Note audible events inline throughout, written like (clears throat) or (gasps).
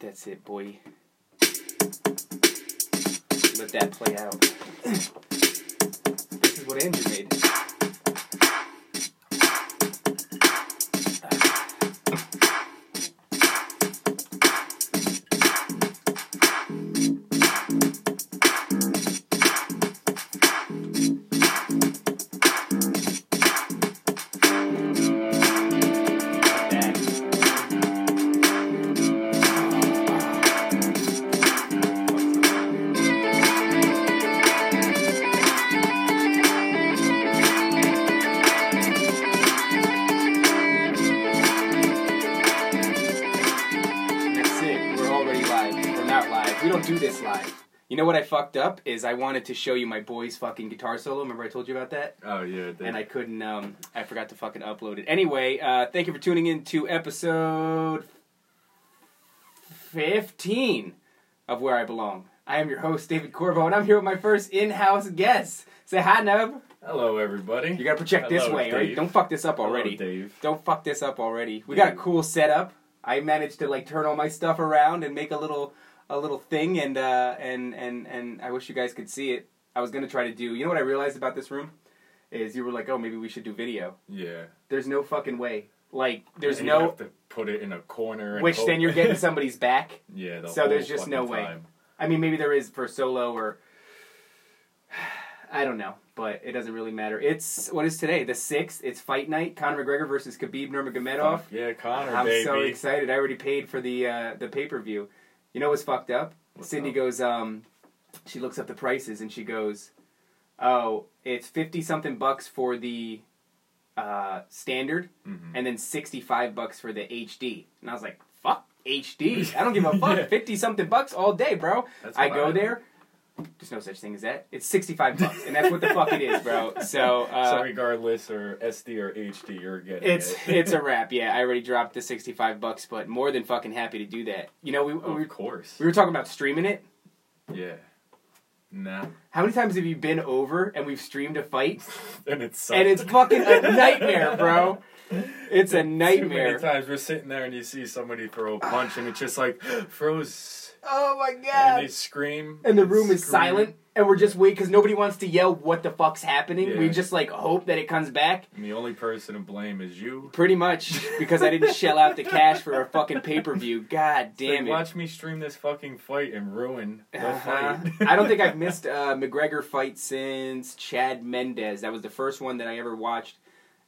That's it, boy. Let that play out. (clears throat) this is what Andrew made. Is I wanted to show you my boy's fucking guitar solo. Remember I told you about that? Oh yeah, and I couldn't. Um, I forgot to fucking upload it. Anyway, uh, thank you for tuning in to episode fifteen of Where I Belong. I am your host David Corvo, and I'm here with my first in-house guest. Say hi, Nub. hello everybody. You gotta project this Hello, way, right? Don't fuck this up Hello, already. Dave. Don't fuck this up already. We got a cool setup. I managed to like turn all my stuff around and make a little a little thing and uh and and and I wish you guys could see it. I was gonna try to do you know what I realized about this room? Is you were like, Oh, maybe we should do video. Yeah. There's no fucking way. Like there's you no have to put it in a corner. And which hope- then you're getting (laughs) somebody's back. yeah. The so there's just no way. time. I mean maybe there is for solo or (sighs) I don't know, but it doesn't really matter. It's what is today? The sixth. It's fight night. Conor McGregor versus Khabib Nurmagomedov. Fuck Yeah, Conor, I'm baby. so excited. I already paid for the uh, the pay per view. You know what's fucked up? What's Cindy up? goes, um, she looks up the prices and she goes, "Oh, it's fifty something bucks for the uh, standard, Mhm. and then sixty five bucks for the HD." And I was like, "Fuck HD! (laughs) I don't give a fuck. Yeah. Fifty something bucks all day, bro." I go do. there. There's no such thing as that. It's sixty five bucks, and that's what the fuck it is, bro. So. Uh, so regardless, or SD or HD, you're getting it's it. (laughs) it's a (laughs) wrap. Yeah, I already dropped the sixty five bucks, but more than fucking happy to do that. You know, we we, of course. we were talking about streaming it. Yeah. Nah. How many times have you been over and we've streamed a fight (laughs) And it's and it's fucking a nightmare, bro? It's a Too nightmare. many times we're sitting there and you see somebody throw a punch and it's just like (gasps) froze. Oh my god! And they scream. And the room is silent, and we're just waiting because nobody wants to yell what the fuck's happening. We just like hope that it comes back. And the only person to blame is you. Pretty much because I didn't shell out the cash for a fucking pay per view. God It's like, damn it! Watch me stream this fucking fight and ruin the Uh-huh. fight. (laughs) I don't think I've (laughs) missed a McGregor fight since Chad Mendes. That was the first one that I ever watched,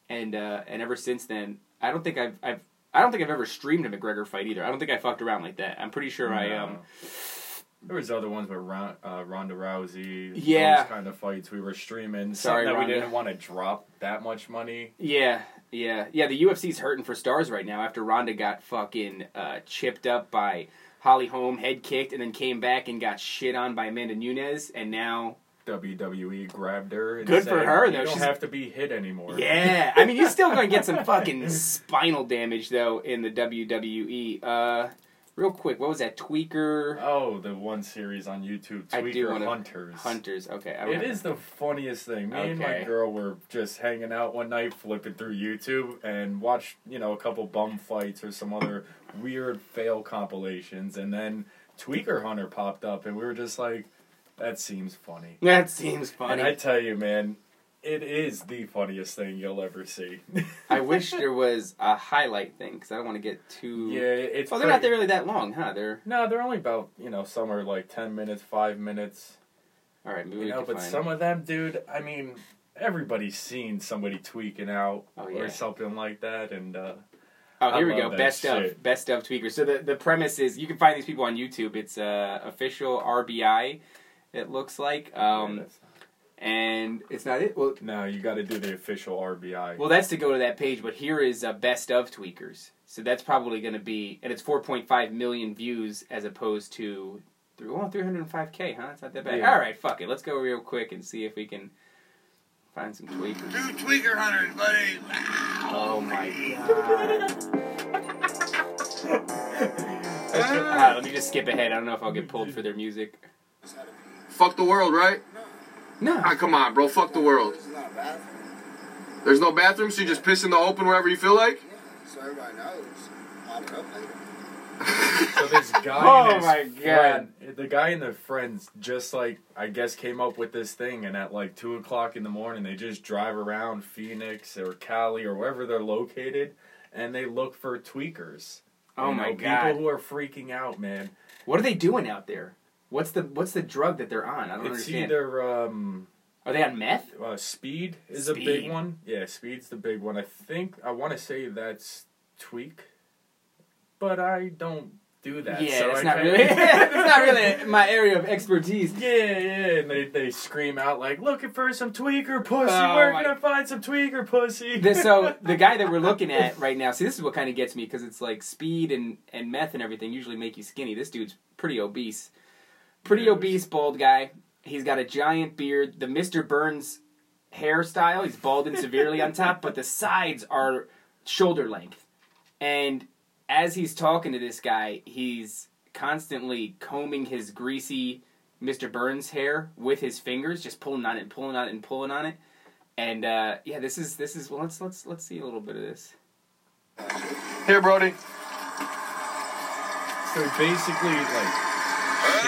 and uh, and ever since then, I don't think I've I've I don't think I've ever streamed a McGregor fight either. I don't think I fucked around like that. I'm pretty sure I um There was other ones with Ron, uh, Ronda Rousey. Yeah. Those kind of fights we were streaming. Sorry, that Ronda. we didn't want to drop that much money. yeah yeah yeah. The UFC's hurting for stars right now after Ronda got fucking uh, chipped up by Holly Holm, head kicked, and then came back and got shit on by Amanda Nunes, and now WWE grabbed her. And Good for said, her, You though. don't She's- have to be hit anymore. Yeah, I mean, you're still gonna get some (laughs) fucking spinal damage though in the WWE. Uh, real quick, what was that? Tweaker Oh, the one series on YouTube, I do Tweaker wanna- Hunters. Hunters. Okay, I It the funniest thing. Me and my Okay. girl were just hanging out one night, flipping through YouTube, and watched you know a couple bum fights or some other weird fail compilations, and then Tweaker Hunter popped up, and we were just like, "That seems funny." That seems funny. And I tell you, man, it is the funniest thing you'll ever see. I wish (laughs) there was a highlight thing because I don't want to get too. yeah, it's. Oh, they're not pretty- really that long, huh? They're No, they're only about you know some are like ten minutes, five minutes. all right. Maybe You know, but some of them, dude, I mean, everybody's seen somebody tweaking out Oh, yeah. or something like that, and uh, Oh, here I we go. Best of best of tweakers. So the the premise is you can find these people on YouTube. It's uh, official RBI. It looks like, um, yeah, and it's not it. Well, no, you got to do the official RBI. Well, that's to go to that page, but here is a best of tweakers. So that's probably going to be, and it's 4.5 million views as opposed to, three- oh, 305k, huh? It's not that bad. Yeah. All right, fuck it. Let's go real quick and see if we can find some tweakers. Two tweaker hunters, buddy. Oh my god. (laughs) Let's let me just skip ahead. I don't know if I'll get pulled for their music. Fuck the world, right? No. Ah, come on, bro. Fuck the world. It's not bad. There's no bathroom, so you just piss in the open wherever you feel like? So everybody knows. Pop it up later. (laughs) So this guy, (laughs) Oh and my God. friend, the guy and the friends just like I guess came up with this thing, and at like two o'clock in the morning, they just drive around Phoenix or Cali or wherever they're located, and they look for tweakers. Oh You my know, god! People who are freaking out, man. What are they doing out there? What's the what's the drug that they're on? I don't It's understand. either um, Are they on meth? uh, speed is a big one. Yeah, speed's the big one. I think I want to say that's tweak, but I don't do that. yeah, so that's I not really (laughs) (laughs) that's not really my area of expertise. Yeah, yeah, and they, they scream out like, "Looking for some tweaker pussy? Oh, Where my- can I find some tweaker pussy?" This, so (laughs) the guy that we're looking at right now, see, this is what kind of gets me because it's like speed and and meth and everything usually make you skinny. This dude's pretty obese, pretty obese, bald guy. He's got a giant beard, the Mister Burns hairstyle. He's balding severely on top, but the sides are shoulder length. And as he's talking to this guy, he's constantly combing his greasy Mr. Burns hair with his fingers, just pulling on it, and pulling on it, and pulling on it. And uh, yeah, this is this is well. Let's let's let's see a little bit of this. Here, Brody. so basically, like, Thanks,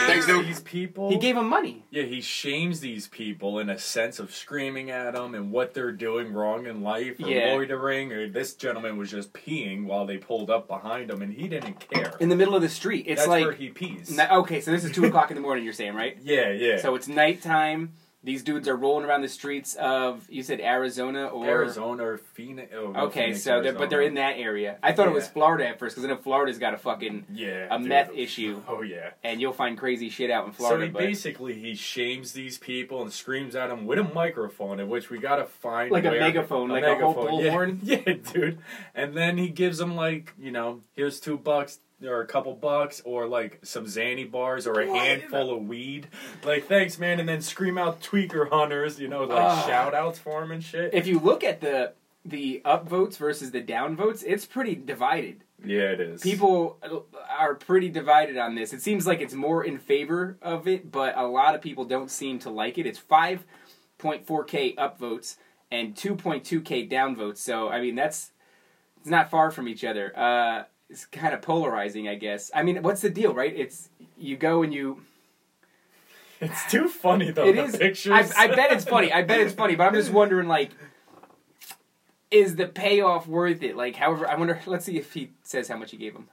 shames dude. these people. He gave him money. yeah, he shames these people in a sense of screaming at them and what they're doing wrong in life, or Yeah. loitering. Or this gentleman was just peeing while they pulled up behind him, and he didn't care. in the middle of the street. It's That's like where he pees. ni- okay, so this is two o'clock in the morning. You're saying right? (laughs) yeah, yeah. So it's nighttime. These dudes are rolling around the streets of you said Arizona or Arizona or Phoenix. Oh, Okay, Phoenix, so they're, but they're in that area. I thought it was Florida at first because I know Florida's got a fucking yeah a dude. meth issue, (laughs) Oh yeah. and you'll find crazy shit out in Florida. So he but basically he shames these people and screams at them with a microphone, in which we gotta find Like a where- megaphone, like a whole megaphone, (laughs) yeah, bullhorn? Yeah, dude. And then he gives them like you know, here's two bucks or a couple bucks or like some Zanny bars or a What? handful of weed. Like thanks, man, and then scream out tweaker hunters, you know, like Ah. shout outs for him and shit. if you look at the the up votes versus the down votes, it's pretty divided. yeah, it is. People are pretty divided on this. It seems like it's more in favor of it, but a lot of people don't seem to like it. It's 5.4k upvotes and 2.2k downvotes. So, I mean, that's it's not far from each other. Uh, it's kind of polarizing, I guess. I mean, what's the deal, right? It's you go and you. it's too funny though. It the is. pictures. I, I bet it's funny. I bet it's funny, but I'm just (laughs) wondering, like, is the payoff worth it? Like, however, I wonder. Let's see if he says how much he gave him.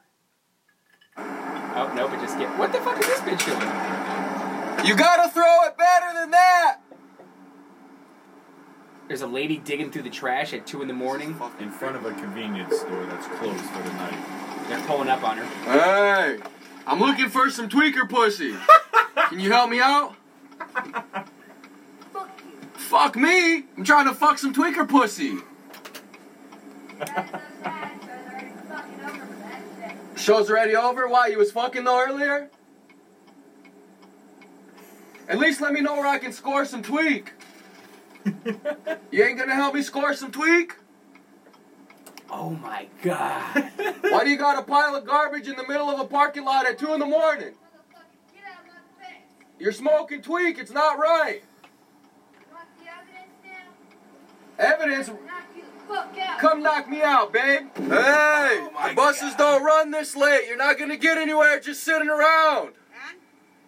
Oh no, but just get. What the fuck is this bitch doing? You gotta throw it better than that. There's a lady digging through the trash at two in the morning. in front of a convenience store that's closed for the night. They're pulling up on her. Hey, I'm looking for some tweaker pussy. (laughs) Can you help me out? Fuck you. Fuck me. I'm trying to fuck some tweaker pussy. That's so sad, so they're already fucking over for that shit. Show's already over. Why you was fucking though earlier? At least let me know where I can score some tweak. (laughs) You ain't gonna help me score some tweak? Oh my god. (laughs) Why do you got a pile of garbage in the middle of a parking lot at 2 in the morning? Get out of my face. You're smoking tweak, it's not right. Want the evidence now? Evidence, Knock you the fuck out. come knock me out, babe. Hey, oh my the buses don't run this late. You're not gonna get anywhere just sitting around.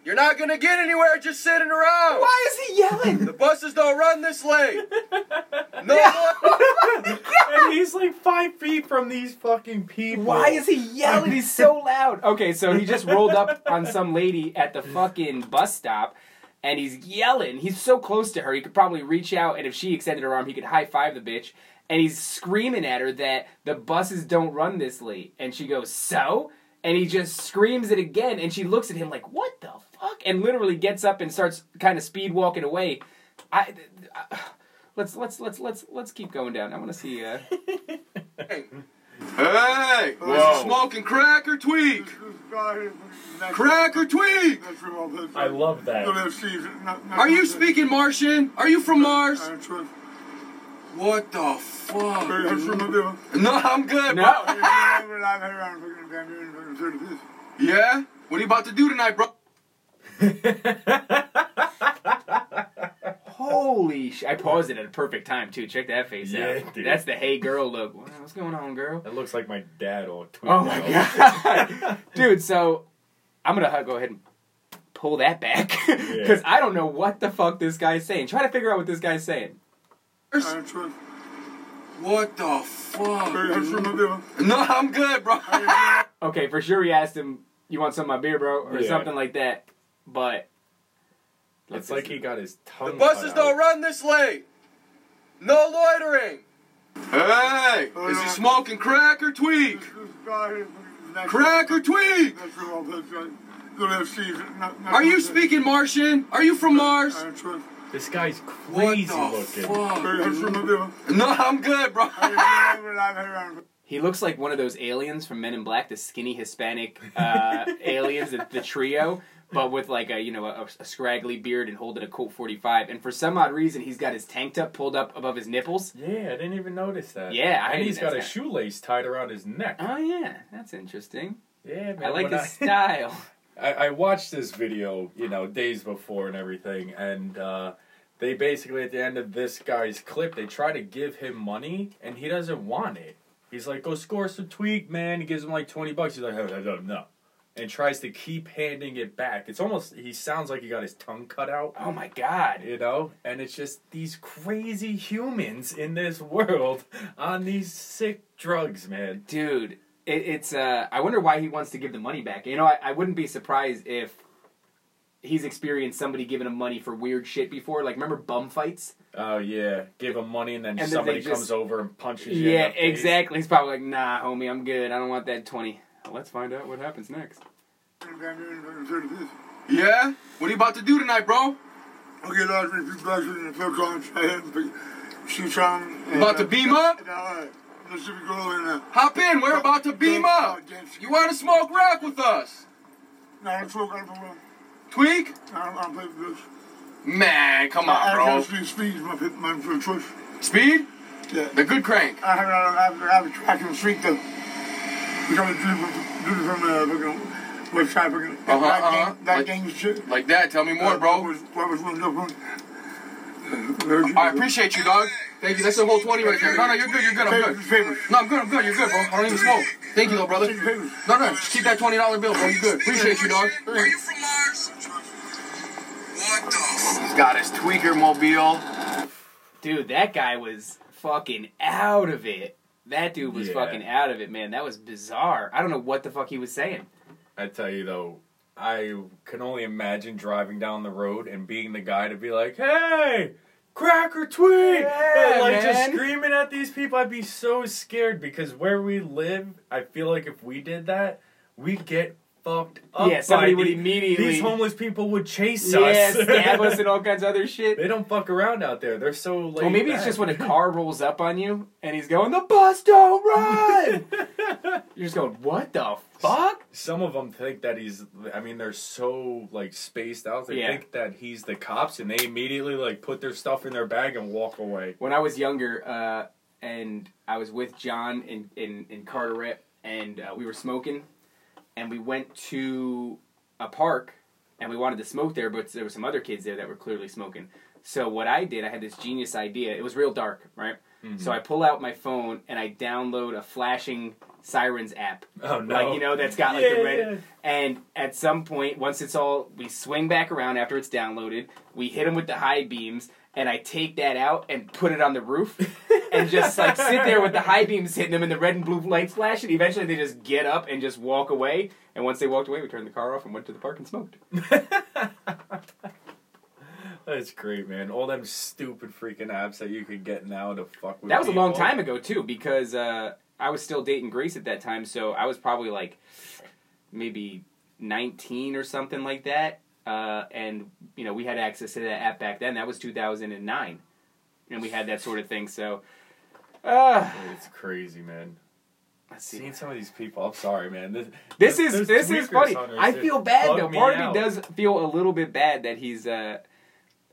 You're not gonna get anywhere just sitting around. Why is he yelling? The buses don't run this late. (laughs) No more. (laughs) and he's like five feet from these fucking people. Why is he yelling? He's so loud. Okay, so he just rolled up on some lady at the fucking bus stop and he's yelling. He's so close to her, he could probably reach out and if she extended her arm, he could high five the bitch. And he's screaming at her that the buses don't run this late. And she goes, So? And he just screams it again and she looks at him like, What the fuck? And literally gets up and starts kind of speed walking away. I. I Let's let's let's let's let's keep going down. I want to see. Uh, (laughs) Hey, was Whoa. you smoking crack or tweak? Crack or tweak? I love that. Are you speaking Martian? Are you from Mars? What the fuck? No, I'm good. no. Yeah? What are you about to do tonight, bro? (laughs) Holy sh! I paused it at a perfect time too. Check that face Yeah, out. dude. That's the hey girl look. What's going on, girl? That looks like my dad or tweet. Oh my god, (laughs) dude! So I'm gonna uh, go ahead and pull that back (laughs) because I don't know what the fuck this guy's saying. Try to figure out what this guy's saying. What the fuck? No, I'm good, bro. Okay, for sure he asked him, "You want some of my beer, bro?" or Yeah. something like that. But It's like he got his tongue. The buses cut don't run this late. No loitering. Hey, is he smoking crack or tweak? Crack or tweak? Are you speaking Martian? Are you from Mars? This guy's crazy looking. fuck? No, I'm good, bro. he looks like one of those aliens from Men in Black, the skinny Hispanic uh, aliens, the, the trio, but with like a you know a, a scraggly beard and holding a Colt 45. And for some odd reason, he's got his tank top pulled up above his nipples. Yeah, I didn't even notice that. Yeah, I and he's got a shoelace tied around his neck. Oh yeah, that's interesting. Yeah, man. I like his (laughs) style. I, I watched this video, you know, days before and everything, and uh, they basically at the end of this guy's clip, they try to give him money, and he doesn't want it. He's like, "Go score some tweak, man." He gives him like twenty bucks. He's like, "No, no, no," and tries to keep handing it back. It's almost he sounds like he got his tongue cut out. Oh my god. You know, and it's just these crazy humans in this world on these sick drugs, man. dude it, it's uh i wonder why he wants to give the money back you know I, I wouldn't be surprised if he's experienced somebody giving him money for weird shit before like remember bum fights Oh yeah, give him money and then And somebody just- comes over and punches you. yeah exactly he's probably like nah homie i'm good i don't want that 20 well, let's find out what happens next Yeah? What are you about to do tonight, bro? (laughs) About to beam up? Hop in. We're about to beam up. You want to smoke rock with us? Tweak? Man, come on, bro. Speed? Yeah. The good crank. I have, I have, I have a track in the street though. We come to do, do from the fucking website. Fucking, Uh-huh, that, uh-huh. game, that Like- game shit. Like that. Tell me more, What bro. was, what was one of? I appreciate you, dog. Thank you. That's the whole 20 right there. No, no, you're good. You're good. I'm good. No, I'm good. I'm good. You're good, bro. I don't even smoke. Thank you, though, brother. No, no. Just keep that $20 bill, bro. You good. Appreciate you, dog. Are you from Mars? What the? He's got his tweaker mobile. dude that guy was fucking out of it that dude was Yeah. fucking out of it man that was bizarre i don't know what the fuck he was saying I tell you though, I can only imagine driving down the road and being the guy to be like, "Hey, cracker tweet!" Yeah, like just screaming at these people. I'd be so scared because where we live, I feel like if we did that, we'd get fucked up. yeah somebody would the- immediately These homeless people would chase yeah us, (laughs) stab us and all kinds of other shit they don't fuck around out there. They're so like. Well, maybe it's just when a (laughs) car rolls up on you and he's going, "The bus don't run." (laughs) You're just going, "What the fuck?" Some of them think that he's. I mean, they're so like spaced out. They Yeah. think that he's the cops, and they immediately like put their stuff in their bag and walk away. When I was younger, uh, and I was with John in in, in Carteret, and uh, we were smoking, and we went to a park, and we wanted to smoke there, but there were some other kids there that were clearly smoking. So what I did, I had this genius idea. It was real dark, right? So mm-hmm. I pull out my phone and I download a flashing sirens app. Oh no! Like you know, that's got like the Yeah. red. And at some point, once it's all, we swing back around after it's downloaded. We hit them with the high beams, and I take that out and put it on the roof, and just like sit there with the high beams hitting them and the red and blue lights flashing. Eventually, they just get up and just walk away. And once they walked away, we turned the car off and went to the park and smoked. (laughs) That's great, man. All them stupid freaking apps that you could get now to fuck with. That was a long time ago too, because uh, I was still dating Grace at that time, so I was probably like maybe nineteen or something like that. Uh, and you know, we had access to that app back then. That was two thousand and nine, and we had that sort of thing. So, uh, It's crazy, man. Seeing some of these people, I'm sorry, man. This, This those- is this is funny. I feel bad though. Part of me does feel a little bit bad that he's. Uh,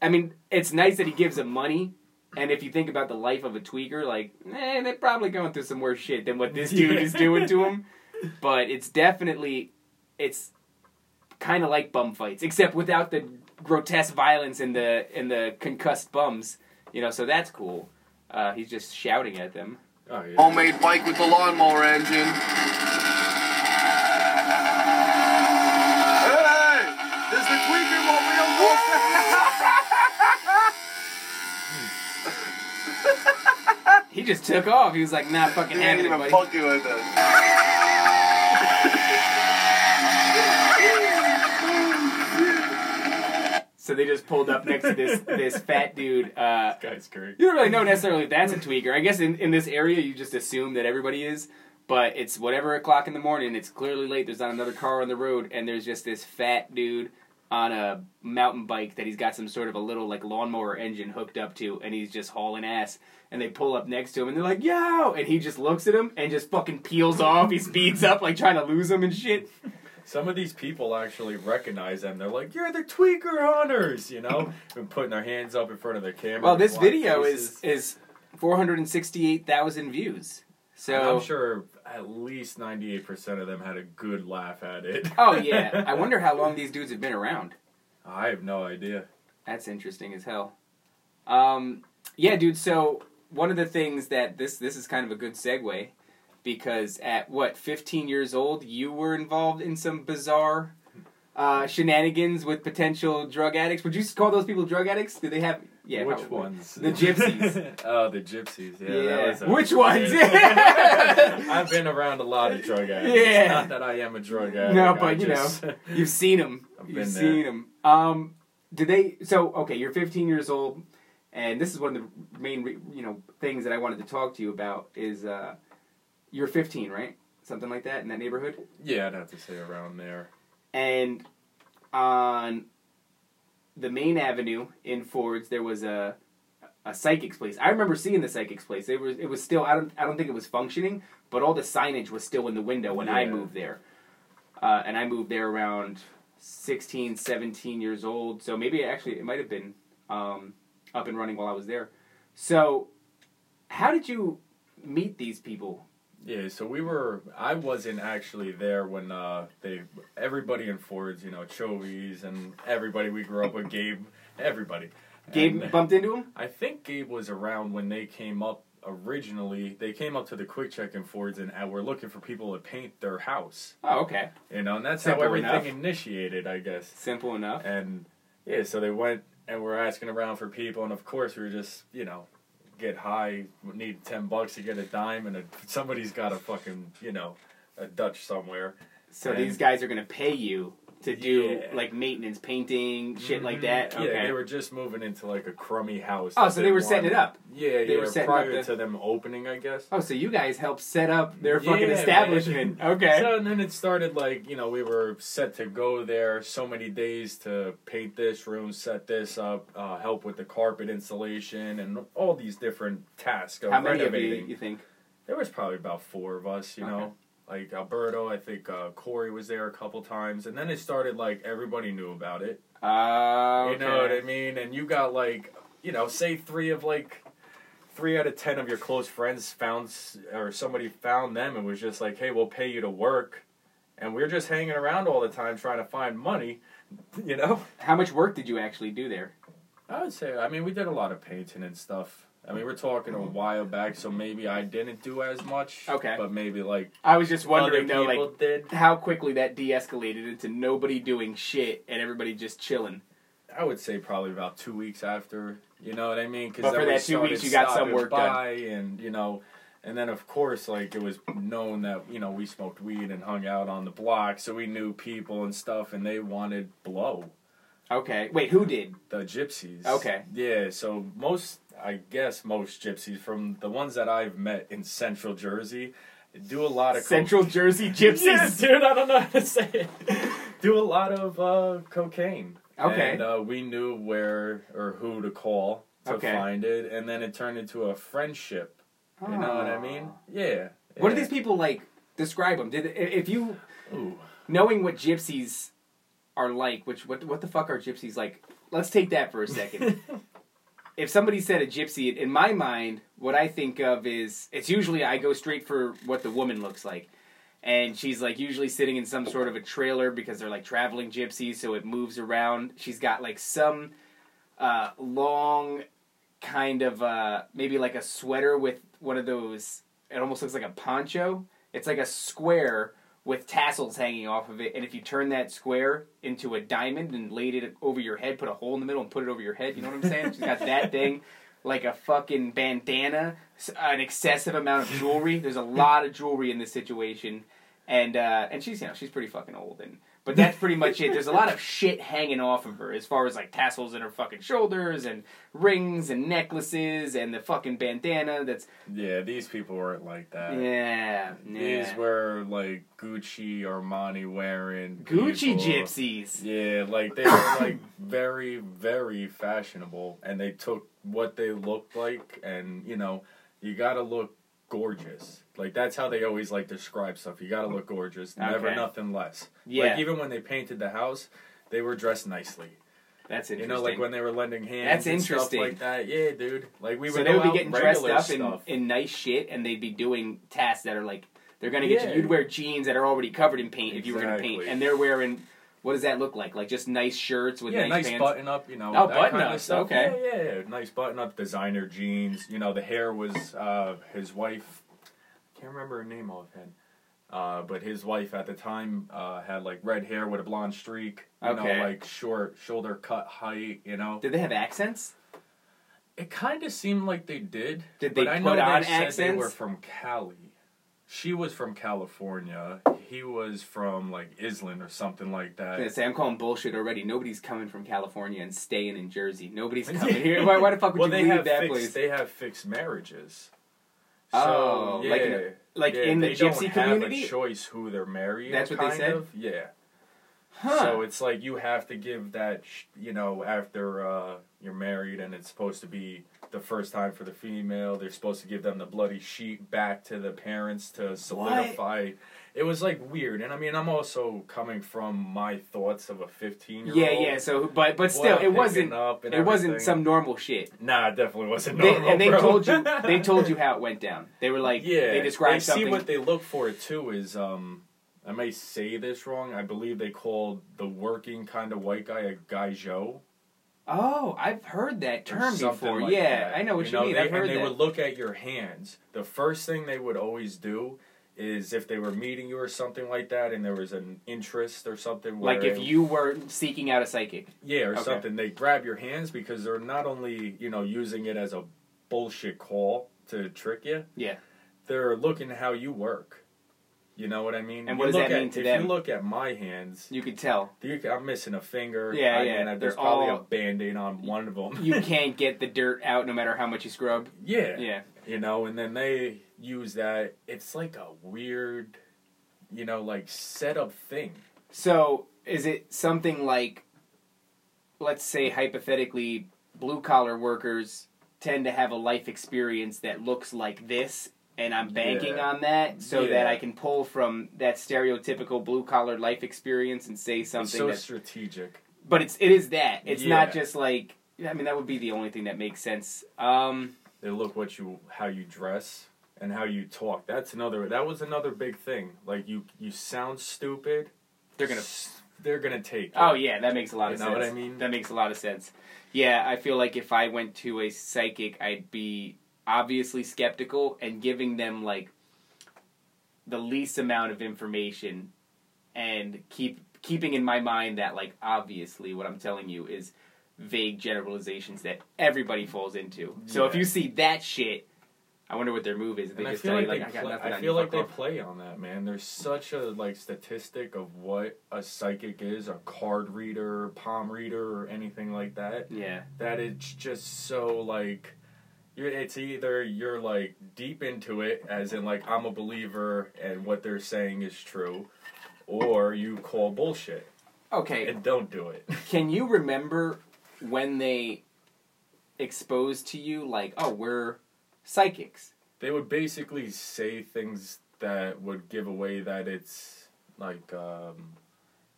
I mean, it's nice that he gives him money. And if you think about the life of a tweaker, like, eh, they're probably going through some worse shit than what this dude is doing to (laughs) him. But it's definitely, it's kind of like bum fights, except without the grotesque violence and the and the concussed bums. You know, so that's cool. Uh, he's just shouting at them. Oh, yeah. Homemade bike with the lawnmower engine. Hey, is the Quaker mobile (laughs) He just took off. He was like, "Not fucking having it, buddy." Fuck you. So they just pulled up next to this this fat dude. Uh, This guy's great. you don't really know necessarily if that's a tweaker. I guess in, in this area, you just assume that everybody is. But it's whatever o'clock in the morning. It's clearly late. There's not another car on the road, and there's just this fat dude on a mountain bike that he's got some sort of a little like lawnmower engine hooked up to, and he's just hauling ass. And they pull up next to him, and they're like, "Yo!" And he just looks at him and just fucking peels off. He speeds up, like trying to lose him and shit. Some of these people actually recognize them. They're like, "You're the tweaker hunters," you know, (laughs) and putting their hands up in front of their camera. Well, this video is faces. is 468,000 views. So I'm sure at least 98% of them had a good laugh at it. Oh yeah, (laughs) I wonder how long these dudes have been around. I have no idea. That's interesting as hell. Um, yeah, dude. So one of the things that this this is kind of a good segue because at what 15 years old you were involved in some bizarre uh, shenanigans with potential drug addicts. Would you call those people drug addicts? Do they have? Yeah. Which probably. ones? The gypsies. (laughs) oh, the gypsies. Yeah. Yeah. That was Which ones? (laughs) I've been around a lot of drug addicts. Yeah. Not that I am a drug addict. No, I but, you just- (laughs) You've seen them. I've You've seen them. Um, did they? So okay, you're 15 years old, and this is one of the main you know things that I wanted to talk to you about is uh, you're 15, right? Something like that in that neighborhood. yeah, I'd have to say around there. And on the main avenue in Fords, there was a a psychic's place. I remember seeing the psychic's place. It was it was still I don't I don't think it was functioning, but all the signage was still in the window when I moved there. Uh, and I moved there around 16, 17 years old. So maybe actually it might have been um, up and running while I was there. So how did you meet these people? Yeah, so we were. I wasn't actually there when uh, they. Everybody in Fords, you know, Chovies and everybody we grew up with, Gabe, everybody. Gabe And bumped into him? I think Gabe was around when they came up originally. They came up to the QuickChek in Fords and were looking for people to paint their house. Oh, okay. You know, and that's Simple how everything enough. initiated, I guess. Simple enough. And yeah, so they went and were asking around for people, and of course we were just, you know, get high, need ten bucks to get a dime, and a, somebody's got a fucking, you know, a Dutch somewhere. So And- these guys are gonna pay you to do Yeah. like maintenance, painting, shit like Mhm. that. Okay. Yeah, they were just moving into like a crummy house. Oh, so they were setting it up. Yeah, They yeah, were setting up prior the- to them opening, I guess. Oh, so you guys helped set up their fucking Yeah, man. establishment. (laughs) Okay. So and then it started like you know we were set to go there so many days to paint this room, set this up, uh, help with the carpet installation, and all these different tasks of How many of you, you think? There was probably about four of us, you Okay. know. Like Alberto, I think uh, Corey was there a couple times, and then it started like everybody knew about it. Uh, You know what I mean? And you got like, you know, say three of like, three out of ten of your close friends found, or somebody found them and was just like, hey, we'll pay you to work. And we're just hanging around all the time trying to find money, (laughs) you know? How much work did you actually do there? I would say, I mean, we did a lot of painting and stuff. I mean, we're talking a mm-hmm. while back, so maybe I didn't do as much. Okay. But maybe like I was just wondering though, people like did. how quickly that de-escalated into nobody doing shit and everybody just chilling. I would say probably about two weeks after. You know what I mean? But for that two weeks, you got some work done. and you know, and then of course, like it was known that you know we smoked weed and hung out on the block, so we knew people and stuff, and they wanted blow. Okay. Wait, who did? The gypsies. Okay. Yeah. So most, I guess, most gypsies from the ones that I've met in Central Jersey do a lot of Central Jersey gypsies. Yeah, dude, I don't know how to say it. Do a lot of uh, cocaine. Okay. And uh, we knew where or who to call to Okay. find it, and then it turned into a friendship. You know what I mean? Yeah. What do these people like? Describe them. Did if you Ooh. knowing what gypsies are like, which what what the fuck are gypsies like? Let's take that for a second. (laughs) if somebody said a gypsy, in my mind, what I think of is it's usually I go straight for what the woman looks like. And she's like usually sitting in some sort of a trailer because they're like traveling gypsies, so it moves around. She's got like some uh, long kind of uh, maybe like a sweater with one of those. It almost looks like a poncho. It's like a square with tassels hanging off of it, and if you turn that square into a diamond and laid it over your head, put a hole in the middle and put it over your head, you know what I'm saying? She's got that (laughs) thing like a fucking bandana, an excessive amount of jewelry. There's a lot of jewelry in this situation, and uh, and she's you know she's pretty fucking old, and but that's pretty much it. There's a lot of shit hanging off of her as far as like tassels in her fucking shoulders and rings and necklaces and the fucking bandana. That's Yeah, these people weren't like that. yeah, These yeah. were like Gucci, Armani wearing Gucci people. gypsies. Yeah, like they were like very, very fashionable, and they took what they looked like, and you know, you gotta look gorgeous. Like that's how they always like describe stuff. You gotta look gorgeous, never Okay. nothing less. Yeah, Like even when they painted the house, they were dressed nicely. that's interesting. You know, like when they were lending hands. That's and interesting. Stuff like that. Yeah, dude. Like we so would they go would be getting dressed up in, stuff. in nice shit, and they'd be doing tasks that are like they're gonna get Yeah. you. You'd wear jeans that are already covered in paint if you were gonna paint, and they're wearing. What does that look like? Like just nice shirts with yeah, nice, nice pants. button up, you know. Oh, that button kind of stuff. okay. Yeah, yeah, yeah. Nice button up, designer jeans. You know, the hair was uh, his wife. Can't remember her name offhand. Uh, but his wife at the time uh, had like red hair with a blonde streak. You Okay. know, like short shoulder cut height. You know, Did they have accents? it kind of seemed like they did. Did they but I put know on they said they were from Cali. She was from California. He was from like Island or something like that. gonna say I'm calling bullshit already. Nobody's coming from California and staying in Jersey. Nobody's (laughs) coming here. Why, why the fuck would well, you they leave have that fixed, place? They have fixed marriages. Oh, so, like yeah, in- like yeah, in the they don't gypsy have community? a choice who they're marrying. That's what they said? Of. Yeah. Huh? So it's like you have to give that, sh- you know, after uh, you're married and it's supposed to be the first time for the female. They're supposed to give them the bloody sheet back to the parents to solidify. It was like weird, and I mean, I'm also coming from my thoughts of a 15 year old. yeah, yeah. So, but but still, it wasn't. It wasn't some normal shit. Nah, it definitely wasn't They, normal. and they bro. told you they (laughs) told you how it went down. They were like yeah, they described they something. See what they look for too is um, I may say this wrong. I believe they called the working kind of white guy a gaijo. oh, I've heard that term before. like yeah, that. I know what you, know, mean. They, I've heard and they that. would look at your hands. The first thing they would always do is if they were meeting you or something like that, and there was an interest or something. Like if you were seeking out a psychic. yeah, or Okay. something, they grab your hands because they're not only you know using it as a bullshit call to trick you. Yeah. they're looking how you work. You know what I mean? And You what does look that at- mean to if them? you look at my hands, You could tell. you, I'm missing a finger. Yeah, I yeah, Mean, there's probably all- a band-aid on one of them. You (laughs) can't get the dirt out no matter how much you scrub. yeah, Yeah. you know, and then they use that. It's like a weird, you know, like setup thing. So is it something like, let's say hypothetically, blue collar workers tend to have a life experience that looks like this, and I'm banking Yeah. on that so that I can pull from that stereotypical blue collar life experience and say It's something so that's strategic. but it's it is that. It's not just like I mean that would be the only thing that makes sense. Um They look what you, how you dress, and how you talk. That's another. That was another big thing. Like you, you sound stupid. they're gonna s- They're gonna take. Oh, it. Oh yeah, that makes a lot You of know sense. what I mean? That makes a lot of sense. Yeah, I feel like if I went to a psychic, I'd be obviously skeptical and giving them like the least amount of information and keep keeping in my mind that like obviously what I'm telling you is vague generalizations that everybody falls into. So if you see that shit, I wonder what their move is. They And I just tell like you like they I got play, nothing I on feel like they off. play on that, man. There's such a like statistic of what a psychic is, a card reader, palm reader, or anything like that. Yeah. That it's just so like you're, it's either you're like deep into it, as in like I'm a believer and what they're saying is true, or you call bullshit Okay. and don't do it. (laughs) Can you remember when they exposed to you like, oh, we're psychics? they would basically say things that would give away that it's like um,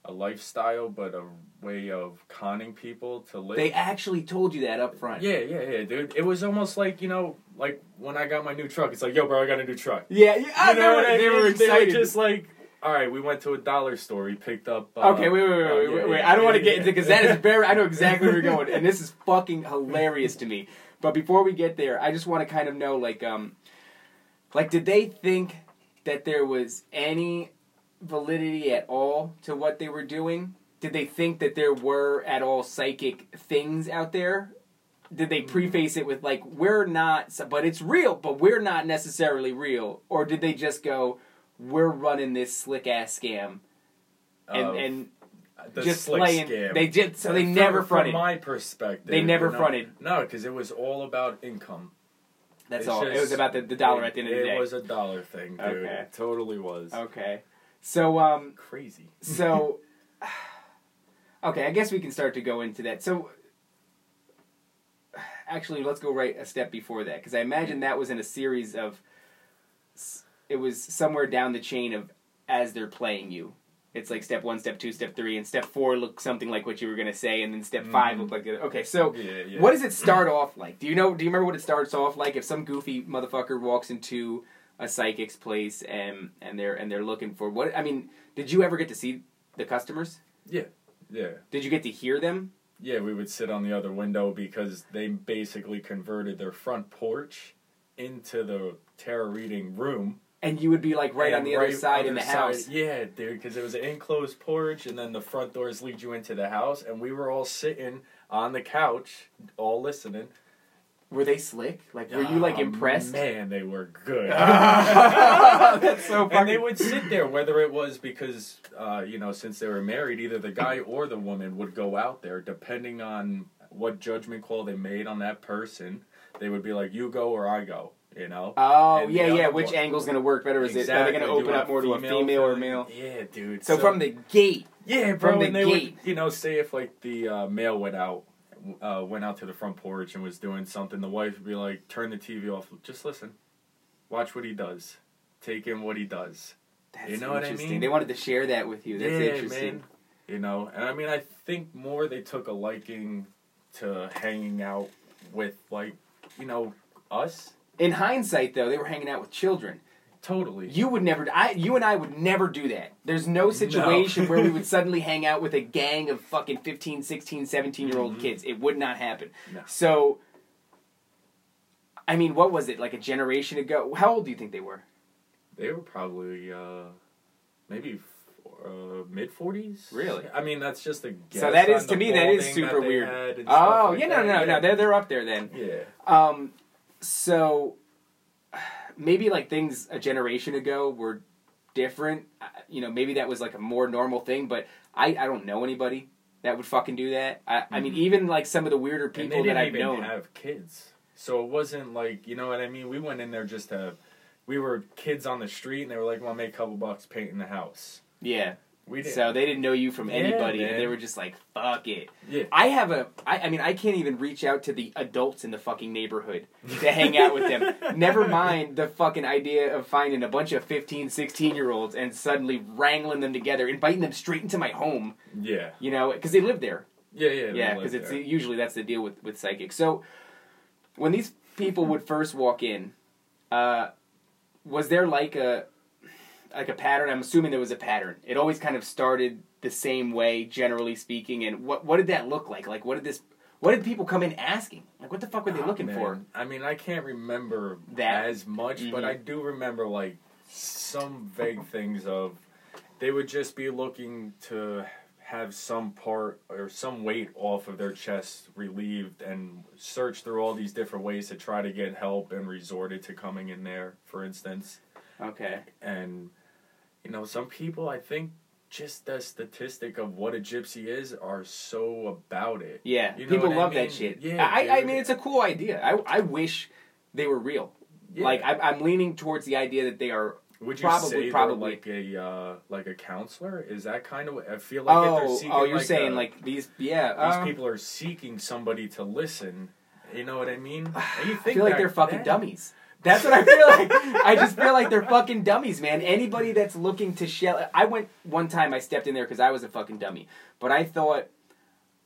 a lifestyle, but a way of conning people to live. They actually told you that up front. yeah, yeah, yeah, dude. It was almost like you know, like when I got my new truck. It's like, yo, bro, I got a new truck. Yeah, yeah. I You know know what I they were excited. They were just like, all right, we went to a dollar store. We picked up. Uh, okay, wait, wait, wait, wait, yeah, wait, wait. I don't want to get into because that is very. I know (laughs) exactly where you're going, and this is fucking hilarious to me. But before we get there, I just want to kind of know, like, um, like, did they think that there was any validity at all to what they were doing? Did they think that there were at all psychic things out there? did they preface it with like we're not, but it's real, but we're not necessarily real, or did they just go, we're running this slick ass scam, and and the just slick playing? scam. They did so they From- never fronted. from my perspective, They never you know? fronted. No, because it was all about income. That's It's all. it was about the, the dollar it- at the end of the day. it was a dollar thing, dude. Okay. It totally was. okay, so um, Crazy. so (laughs) (sighs) okay, I guess we can start to go into that. So (sighs) actually, let's go right a step before that because I imagine that was in a series of. It was somewhere down the chain of as they're playing you. It's like step one, step two, step three, and step four looked something like what you were gonna say, and then step five Mhm. looked like the okay. So Yeah, yeah. what does it start off like? Do you know? Do you remember what it starts off like? If some goofy motherfucker walks into a psychic's place and and they're and they're looking for what? I mean, did you ever get to see the customers? Yeah, yeah. Did you get to hear them? Yeah, we would sit on the other window because they basically converted their front porch into the tarot reading room. And you would be like right on And the other right side in other the side- house. Yeah, dude, because it was an enclosed porch, and then the front doors lead you into the house, and we were all sitting on the couch, all listening. Were they slick? Like, were you like Oh, impressed? Man, they were good. (laughs) That's so and they would sit there, whether it was because, uh, you know, since they were married, either the guy or the woman would go out there, depending on what judgment call they made on that person. They would be like, "You go or I go," you know. Oh And yeah, yeah. Which one- angle's gonna work better? Is it? Are they gonna open up more to a female or male? Yeah, dude. So, from the gate, yeah, bro, from the they gate. would, you know, say if like the uh, male went out, uh, went out to the front porch and was doing something, the wife would be like, "Turn the TV off. Just listen, watch what he does, take in what he does." that's You know what I mean? They wanted to share that with you. That's yeah, interesting. man. You know, and I mean, I think more they took a liking to hanging out with like, you know, us. In hindsight, though, they were hanging out with children. Totally. You would never. I. You and I would never do that. There's no situation where we would (laughs) suddenly hang out with a gang of fucking 15, 16, 17 year old Mhm. kids. It would not happen. No. So, I mean, what was it like a generation ago? How old do you think they were? They were probably uh, maybe uh, mid forties. Really? I mean, that's just a guess. so that is to me that is super they weird. Oh like yeah, no, that. no, no, they're they're up there then. Yeah. Um, so maybe like things a generation ago were different. You know, maybe that was like a more normal thing. But I, I don't know anybody that would fucking do that. I, I mean, Mhm. even like some of the weirder people they didn't that I've even known. have kids, so it wasn't like you know what I mean. We went in there just to. We were kids on the street, and they were like, "Want to make a couple bucks painting the house?" yeah. We did. So they didn't know you from Yeah, anybody. and. They were just like, fuck it. yeah. I have a. I, I mean, I can't even reach out to the adults in the fucking neighborhood to hang out with them. (laughs) Never mind the fucking idea of finding a bunch of 15, 16 year olds and suddenly wrangling them together, inviting them straight into my home, Yeah. you know, because they live there. Yeah. Yeah. Yeah, because it's there. usually that's the deal with, with psychics. So when these people would first walk in, uh, was there like a like a pattern? I'm assuming there was a pattern. It always kind of started the same way, generally speaking. And what what did that look like? Like what did this? What did people come in asking? Like what the fuck were they Oh, looking man. for? I mean, I can't remember That. as much, but Mhm. I do remember like some vague things of they would just be looking to have some part or some weight off of their chest relieved and search through all these different ways to try to get help and resorted to coming in there, for instance. Okay. And you know, some people I think just the statistic of what a gypsy is are so about it. Yeah, You know people what I love mean? that shit. Yeah, I, I mean, it's a cool idea. I, I wish they were real. Yeah. Like I'm, I'm leaning towards the idea that they are. Would you Probably- say probably. like a uh, like a counselor? Is that kind of? I feel like if they're oh, seeking oh, you're like saying a- like these? Yeah, these uh, people are seeking somebody to listen. You know what I mean? (sighs) And you I think feel like they're fucking then- dummies. That's what I feel like. I just feel like they're fucking dummies, man. Anybody that's looking to shell. I went one time. I stepped in there because I was a fucking dummy. But I thought,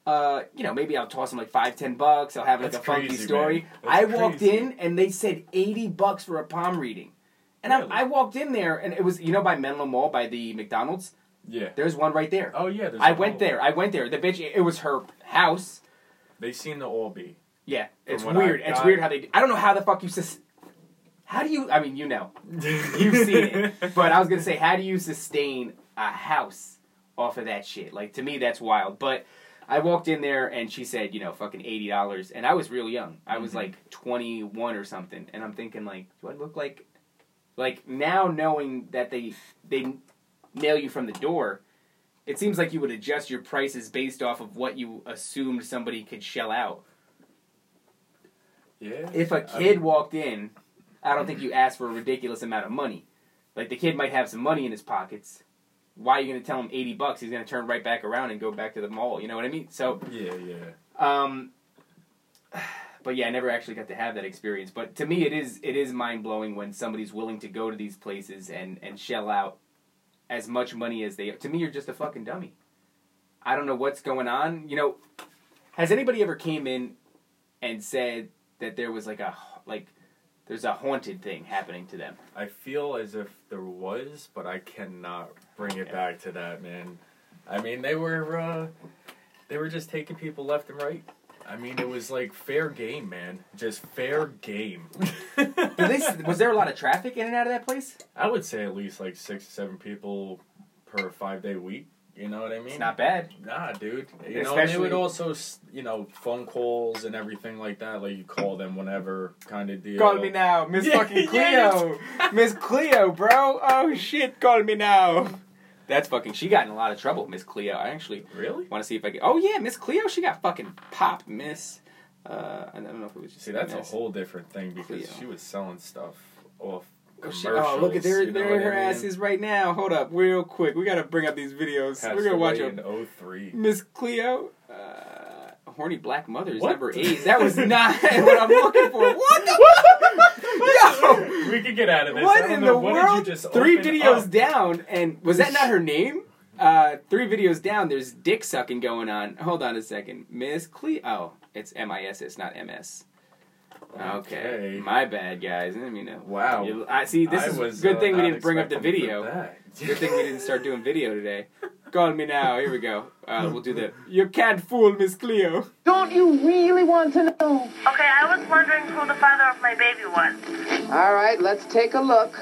uh, you know, maybe I'll toss them like five, ten bucks. I'll have like That's a funky crazy, story. I walked crazy. in and they said eighty bucks for a palm reading, and Really? I, I walked in there and it was you know by Menlo Mall by the McDonald's. Yeah. There's one right there. Oh yeah. there's I went there. I went there. The bitch. It was her house. They seem to all be. Yeah, it's weird. It's weird how they. I don't know how the fuck you sus. How do you? I mean, you know, you've seen it. (laughs) But I was gonna say, how do you sustain a house off of that shit? Like to me, that's wild. But I walked in there and she said, you know, fucking eighty dollars, and I was real young. I was Mhm. like twenty one or something, and I'm thinking like, do I look like, like now knowing that they they nail you from the door, it seems like you would adjust your prices based off of what you assumed somebody could shell out. Yeah. If a kid mean, walked in, I don't think you ask for a ridiculous amount of money. Like the kid might have some money in his pockets. Why are you going to tell him eighty bucks? He's going to turn right back around and go back to the mall. You know what I mean? So, yeah, yeah. um, (sighs) but yeah, I never actually got to have that experience. But to me, it is it is mind blowing when somebody's willing to go to these places and and shell out as much money as they. To me, you're just a fucking dummy. I don't know what's going on. You know, has anybody ever came in and said that there was like a like there's a haunted thing happening to them? I feel as if there was, but I cannot bring it back to that, man. I mean, they were uh, they were just taking people left and right. I mean, it was like fair game, man. Just fair game. (laughs) They, was there a lot of traffic in and out of that place? I would say at least like six to seven people per five day week. You know what I mean? It's not bad. Nah, dude. You know, and they Especially- would also, you know, phone calls and everything like that. Like you call them whenever, kind of deal. Call me now, Miss (laughs) Yeah, fucking yeah. Cleo. Miss Cleo, bro. Oh shit, call me now. That's fucking. She got in a lot of trouble, Miss Cleo. I actually Really? want to see if I can. Oh yeah, Miss Cleo. She got fucking popped, Miss. Uh, I don't know if it was just. See, that's a whole different thing because Cleo. she was selling stuff off Oh, commercials. oh, look at there, there what her I mean? ass is right now. Hold up, real quick. We gotta bring up these videos. Passed We're gonna watch in 03. Miss Cleo. Uh, horny black mothers What? number eight. That was not (laughs) what I'm looking for. What the? (laughs) Yo. we could get out of this. What in know, the what world? Did you just Three videos up? down, and was that not her name? Uh, three videos down, there's dick sucking going on. Hold on a second, Miss Cleo. Oh, it's M I S S, not M S. Okay. Okay. my bad, guys. I didn't mean to. Wow. You- I see. This I is was, good uh, thing we didn't bring up the video. Good thing we didn't start doing video today. (laughs) Call me now. Here we go. Uh, we'll do the. You can't fool Miss Cleo. Don't you really want to know? Okay, I was wondering who the father of my baby was. All right, let's take a look.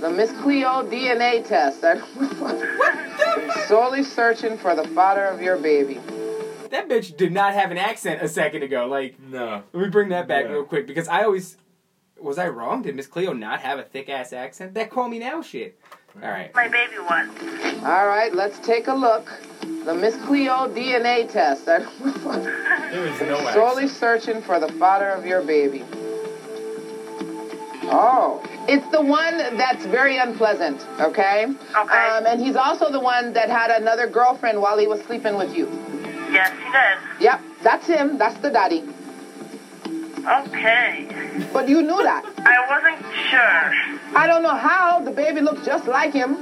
The Miss Cleo DNA test. (laughs) Solely searching for the father of your baby. That bitch did not have an accent a second ago. Like, No. let me bring that back Yeah. real quick because I always. Was I wrong? Did Miss Cleo not have a thick ass accent? That call me now shit. All right. My baby one. All right, let's take a look. The Miss Cleo DNA test. (laughs) There was no Solely searching for the father of your baby. Oh, it's the one that's very unpleasant, okay? Okay. Um, and he's also the one that had another girlfriend while he was sleeping with you. Yes, he did. Yep, that's him. That's the daddy. Okay. But you knew that. I wasn't sure. I don't know how. The baby looks just like him.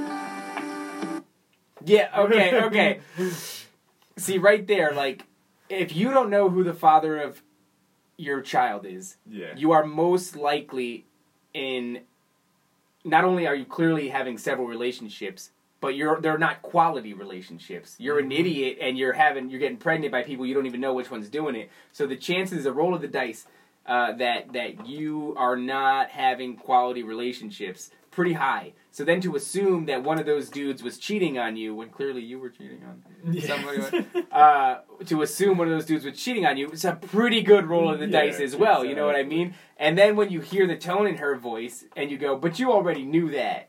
Yeah, okay, okay. (laughs) See, right there, like, if you don't know who the father of your child is, Yeah. you are most likely in. Not only are you clearly having several relationships, but you're they're not quality relationships. You're an idiot, and you're having you're getting pregnant by people you don't even know which one's doing it. So the chances, a roll of the dice, uh, that that you are not having quality relationships pretty high. So then to assume that one of those dudes was cheating on you when clearly you were cheating on (laughs) somebody, uh, to assume one of those dudes was cheating on you, it's a pretty good roll of the Yeah, dice as well. You know what I mean? And then when you hear the tone in her voice and you go, "But you already knew that,"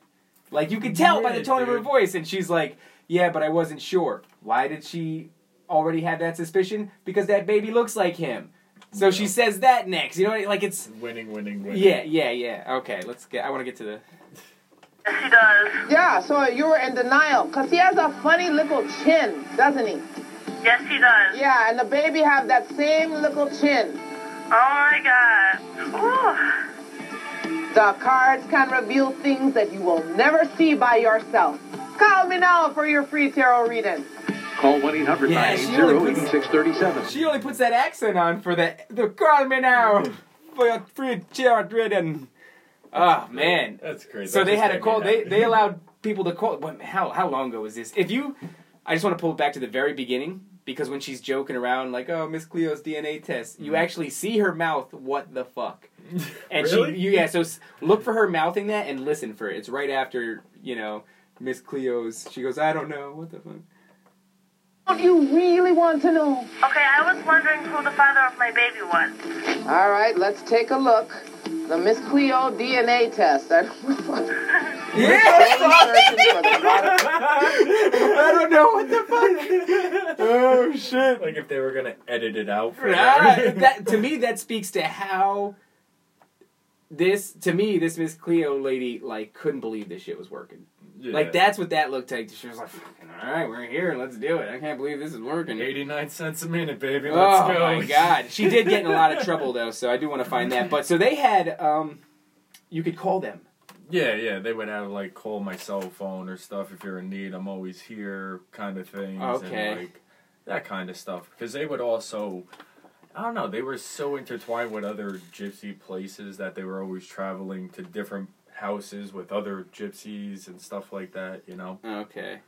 like you could tell by the Yeah, tone of her voice, and she's like, "Yeah, but I wasn't sure." Why did she already have that suspicion? Because that baby looks like him. So she says that next. You know, like it's Winning, winning, winning. yeah, yeah, yeah. Okay, let's get. I want to get to the. Yes, he does. Yeah, so you were in denial. Because he has a funny little chin, doesn't he? Yes, he does. Yeah, and the baby have that same little chin. Oh my god. Ooh. The cards can reveal things that you will never see by yourself. Call me now for your free tarot reading. Call 1 800 Yeah, she only 980 puts- 8637. She only puts that accent on for the the call me now for your free tarot reading. Oh man. That's crazy. So That they had a call. They they allowed people to call. When, how how long ago was this? If you, I just want to pull it back to the very beginning because when she's joking around like, "Oh, Miss Cleo's DNA test," you mm-hmm. actually see her mouth. What the fuck? (laughs) And really? she, you, yeah. So s- look for her mouthing that and listen for it. It's right after you know Miss Cleo's. She goes, "I don't know what the fuck." Don't you really want to know? Okay, I was wondering who the father of my baby was. All right, let's take a look. The Miss Cleo DNA test. I I don't know what the fuck. Oh shit. Like if they were gonna edit it out for Ah, them. (laughs) that to me that speaks to how this to me this Miss Cleo lady like couldn't believe this shit was working. Yeah. Like that's what that looked like. She was like, "Fucking all right, we're here, let's do it. I can't believe this is working." 89 cents a minute, baby. Let's oh go. my god, she did get in a lot of (laughs) trouble though, so I do want to find that. But so they had, um, you could call them. Yeah, yeah, they would have like call my cell phone or stuff if you're in need. I'm always here, kind of things. Okay. And, like that kind of stuff because they would also. I don't know. They were so intertwined with other gypsy places that they were always traveling to different houses with other gypsies and stuff like that. You know. Okay.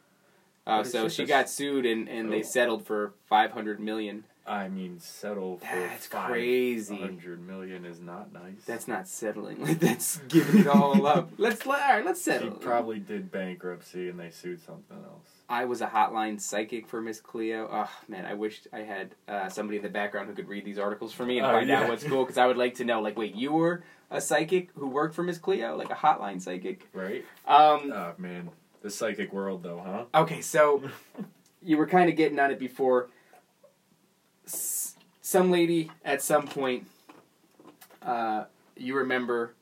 Uh, so she got sued and, and they Oh. settled for five hundred million. I mean, settle for That's crazy. Hundred million is not nice. That's not settling. (laughs) Like that's (laughs) giving it all up. Let's let all right, let's She settle. probably did bankruptcy and they sued something else. I was a hotline psychic for Miss Cleo. Oh man, I wished I had uh, somebody in the background who could read these articles for me and Oh, find out what's cool. Because I would like to know. Like, wait, you were a psychic who worked for Miss Cleo, like a hotline psychic. Right? Um, Oh man, the psychic world though, huh? Okay, so (laughs) you were kind of getting on it before. S- some lady at some point, uh, you remember,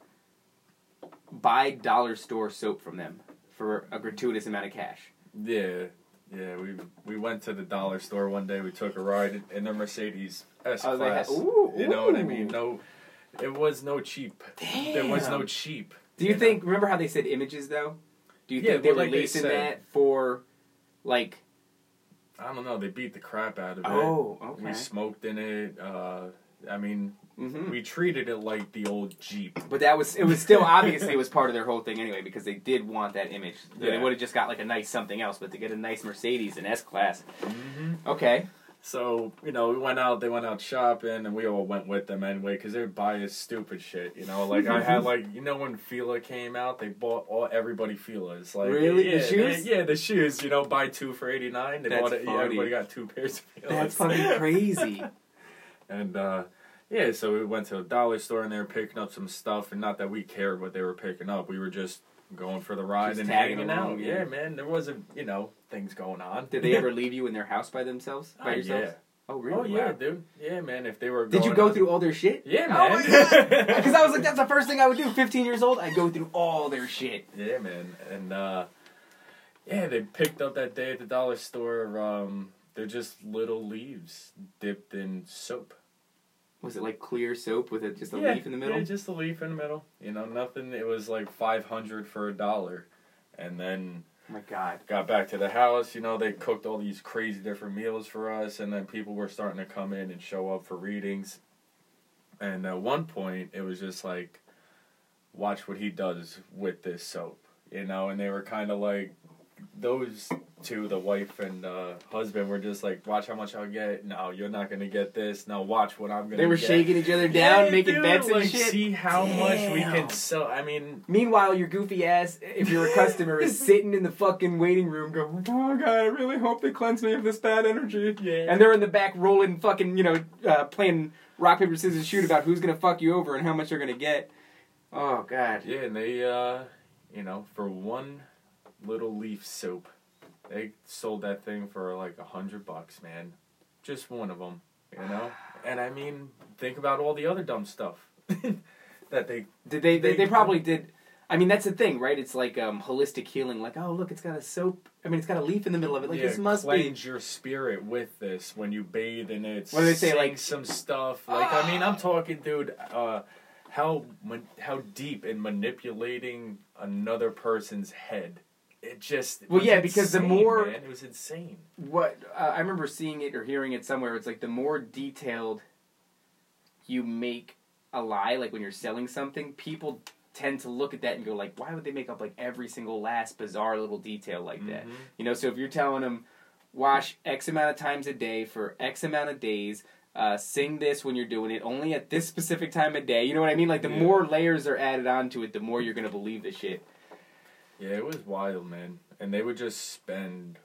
buy dollar store soap from them for a gratuitous amount of cash. Yeah, yeah. We we went to the dollar store one day. We took a ride in, the Mercedes S Oh, class. ooh, you know what I mean? No, it was no cheap. Damn. There was no cheap. Do you know? think? Remember how they said images though? Do you Yeah, think they were like they releasing said- that for, like? I don't know. They beat the crap out of it. Oh, okay. We smoked in it. Uh, I mean, hmm we treated it like the old Jeep. But that was it was still (laughs) obviously it was part of their whole thing anyway because they did want that image. Yeah. They would have just got like a nice something else, but to get a nice Mercedes in S class. Mm-hmm. Okay. So you know, we went out. They went out shopping, and we all went with them anyway because they're us stupid shit. You know, like I had (laughs) like you know when Fila came out, they bought all everybody Filas. Like Really? The yeah, shoes? they- yeah, the shoes. You know, buy two for eighty nine. They That's bought it. Yeah, everybody got two pairs of Filas. That's fucking crazy. (laughs) and uh, yeah, so we went to a dollar store and they were picking up some stuff, and not that we cared what they were picking up. We were just going for the ride Just and tagging hanging along, out. yeah. Yeah. man, there wasn't you know things going on. Did they ever leave you in their house by themselves? By yourselves? yeah. Oh really? Oh yeah, Wow. dude. Yeah, man. If they were. Did you going go on- through all their shit? Yeah, Oh man. my god! (laughs) Because I was like, that's the first thing I would do. 15 years old, I'd go through all their shit. Yeah, man. And uh yeah, they picked up that day at the dollar store. Um, they're just little leaves dipped in soap. Was it like clear soap with a, just a yeah, leaf in the middle? Yeah, just a leaf in the middle. You know, nothing. It was like five hundred for a dollar, and then oh my god. got back to the house. You know, they cooked all these crazy different meals for us, and then people were starting to come in and show up for readings. And at one point, it was just like, watch what he does with this soap, you know. And they were kind of like, those two, the wife and uh, husband, were just like, watch how much I'll get. No, you're not gonna get this. Now watch what I'm gonna. They were get. shaking each other down, Yeah, making dude, bets and like, shit. See how much we can sell. I mean, Meanwhile, your goofy ass, if you're a (laughs) customer, is sitting in the fucking waiting room going, oh god, I really hope they cleanse me of this bad energy. yeah. And they're in the back rolling fucking, you know, uh, playing rock, paper, scissors, shoot about who's gonna fuck you over and how much they're gonna get. Oh god. Yeah, and they, uh, you know, for one little leaf soap, they sold that thing for like a hundred bucks, man. Just one of them, you know. (sighs) And I mean, think about all the other dumb stuff (laughs) that they. Did they, they? They- probably did. I mean, that's the thing, right? It's like um, holistic healing. Like, oh, look, it's got a soap. I mean, it's got a leaf in the middle of it. Like, yeah, this must be. cleanse your spirit with this when you bathe in it. What do they say, like- some stuff? Like I mean, I'm talking, dude. Uh, how how deep in manipulating another person's head. It just Well, yeah, because the more- man. it was insane. what uh, I remember seeing it or hearing it somewhere. It's like the more detailed you make a lie, like when you're selling something, people tend to look at that and go like, "Why would they make up like every single last bizarre little detail like that?" Mhm. You know, so if you're telling them wash X amount of times a day for X amount of days. Uh, sing this when you're doing it only at this specific time of day. You know what I mean? Like the Yeah. more layers are added onto it, the more you're gonna believe the shit. Yeah, it was wild, man. And they would just spend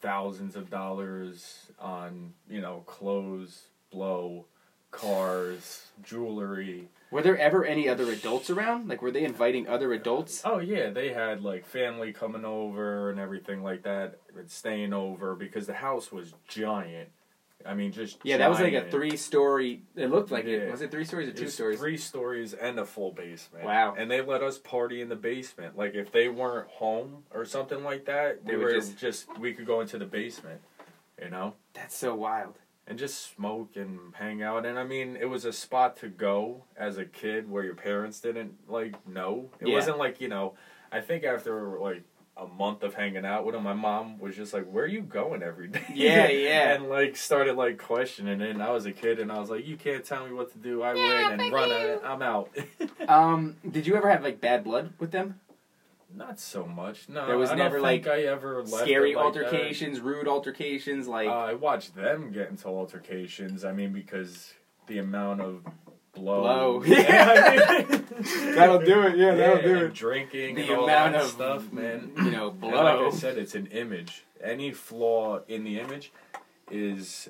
thousands of dollars on you know clothes, blow, cars, jewelry. Were there ever any other adults around? Like, were they inviting other adults? Oh yeah, they had like family coming over and everything like that, and staying over because the house was giant. I mean, just Yeah, that was like a three-story. It looked like it. Was it three stories or two stories? Three stories and a full basement. Wow. And they let us party in the basement. Like if they weren't home or something like that, They we were just- just... we could go into the basement, you know, That's so wild. and just smoke and hang out. And I mean, it was a spot to go as a kid where your parents didn't like know. It Yeah. wasn't like you know. I think after like a month of hanging out with them, my mom was just like, "Where are you going every day?" Yeah, (laughs) yeah. and like started like questioning it. And I was a kid, and I was like, "You can't tell me what to do. I win and run it. I'm out." (laughs) Um, did you ever have like bad blood with them? Not so much. No, There was I never, don't think like, I ever left Scary it like that. altercations, rude altercations, like Uh, I watched them get into altercations. I mean, because the amount of blow. Blow. (laughs) Yeah, (laughs) That'll do it, yeah, that'll do and it. Drinking the and all amount that of stuff, man. (clears throat) You know, And blow. like I said, it's an image. Any flaw in the image is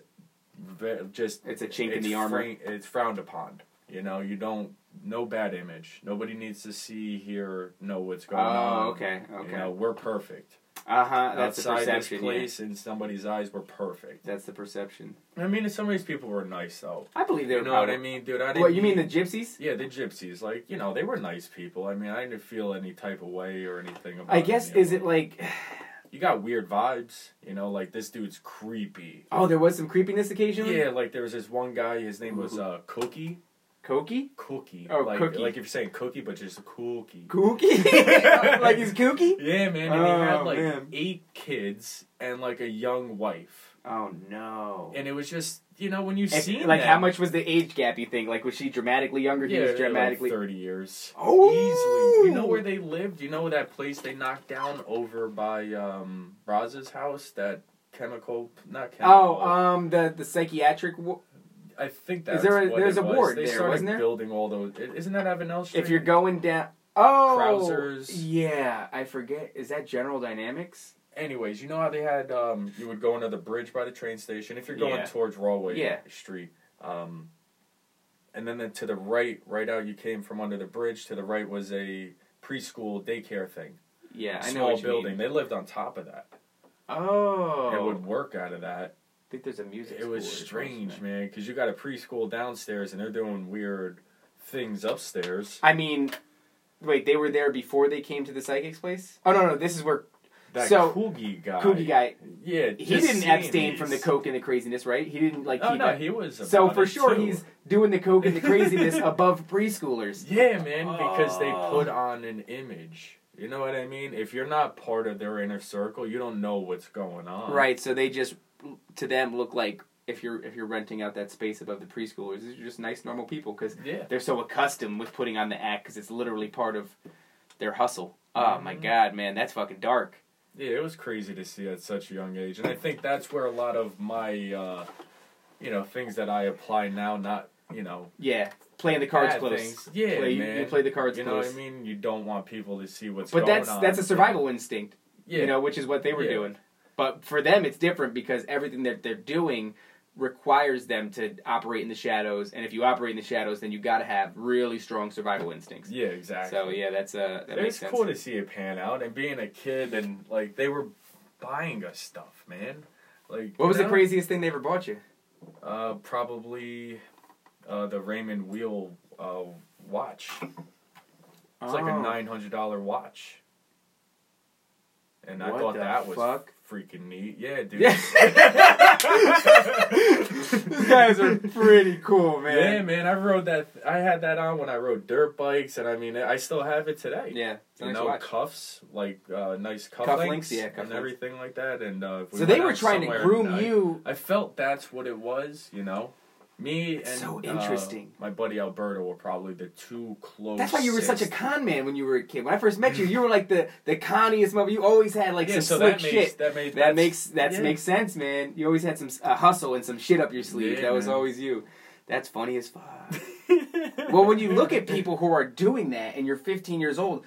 just It's a chink in the armor. fra- it's frowned upon. You know, you don't. No bad image. Nobody needs to see, hear, know what's going oh, on. Oh, okay, okay. You know, we're perfect. Uh huh. That's the Outside this perception. Yeah. place, in somebody's eyes, we're perfect. That's the perception. I mean, some of these people were nice, though. I believe they were. You know what I mean, dude? I didn't What you mean the gypsies? Yeah, the gypsies. Like, you know, they were nice people. I mean, I didn't feel any type of way or anything about I guess of is it like? (sighs) You got weird vibes, you know, like this dude's creepy. Oh, there was some creepiness occasionally. Yeah, like there was this one guy, his name was uh, Cookie. Cookie. Cookie. Oh, like, Cookie. Like if you're saying cookie, but just a cookie. Cookie. (laughs) like he's kooky. Yeah, man. And he Oh, had like man. eight kids and like a young wife. Oh no. And it was just, you know, when you see like them, how much was the age gap? You think? Like was she dramatically younger? He Yeah, was like dramatically. 30 years. Oh! Easily. You know where they lived? You know that place they knocked down over by um Raz's house? That chemical, not chemical. Oh, um, the the psychiatric. W- I think that's there a- what there's it a was. ward they there, started wasn't there? building all those. Isn't that Avenel Street? if you're going down. Oh, Krauszer's. Yeah, I forget. Is that General Dynamics? Anyways, you know how they had um you would go under the bridge by the train station if you're going Yeah. towards Rahway Yeah. Street. Um and then, then to the right, right out you came from under the bridge, to the right was a preschool daycare thing. Yeah, I know Small what you building. mean. They lived on top of that. Oh, It would work out of that. I think there's a music. It was strange, man, because you got a preschool downstairs and they're doing weird things upstairs. I mean, wait, they were there before they came to the psychic's place. Oh no, no, this is where That So, Coogie guy. Cookie guy. Yeah, He didn't seeing abstain from the coke and the craziness, right? He didn't like Oh keep no, it. he was. So for sure, too. he's doing the coke and the (laughs) craziness above preschoolers. Yeah, man, because they Oh. put on an image. You know what I mean? If you're not part of their inner circle, you don't know what's going on. Right, so they just to them look like if you're if you're renting out that space above the preschoolers, these are just nice normal people because Yeah. they're so accustomed with putting on the act because it's literally part of their hustle. Oh my Mhm. god, man, that's fucking dark. Yeah, it was crazy to see at such a young age, and I think that's where a lot of my, uh, you know, things that I apply now, not you know, Yeah, playing the cards close. things. Yeah, Play- man. you play the cards You know close. what I mean? You don't want people to see what's But going that's on. that's a survival instinct, Yeah, you know, which is what they were Yeah. doing. But for them, it's different because everything that they're doing requires them to operate in the shadows, and if you operate in the shadows, then you got to have really strong survival instincts. yeah, exactly. So yeah, that's uh, that it makes was sense. cool to see it pan out, and being a kid, and like they were buying us stuff, man. Like What was you the craziest thing they ever bought you? Uh, probably uh, the Raymond Weil uh, watch. It's like a Oh. nine hundred dollar watch. And I thought that was fuck? Freaking neat. Yeah, dude. Yeah. (laughs) These guys are pretty cool, man. Yeah, man. I rode that. I had that on when I rode dirt bikes, and I mean, I still have it today. Yeah, You nice know, watch. cuffs, like uh, nice cuff, Cuff links, links, yeah, cuff and links. everything like that. And uh, we So they were trying to groom night- you. I felt that's what it was. You know, me and So uh, interesting. my buddy Alberto were probably the two closest. That's why you were such a con man when you were a kid. When I first met you, you were like the the conniest mother. You always had like yeah, some so slick that makes shit. that makes That makes that yeah. makes sense, man. You always had some uh, hustle and some shit up your sleeve. Yeah, that was man. always you. That's funny as fuck. (laughs) well, when you look at people who are doing that and you're 15 years old,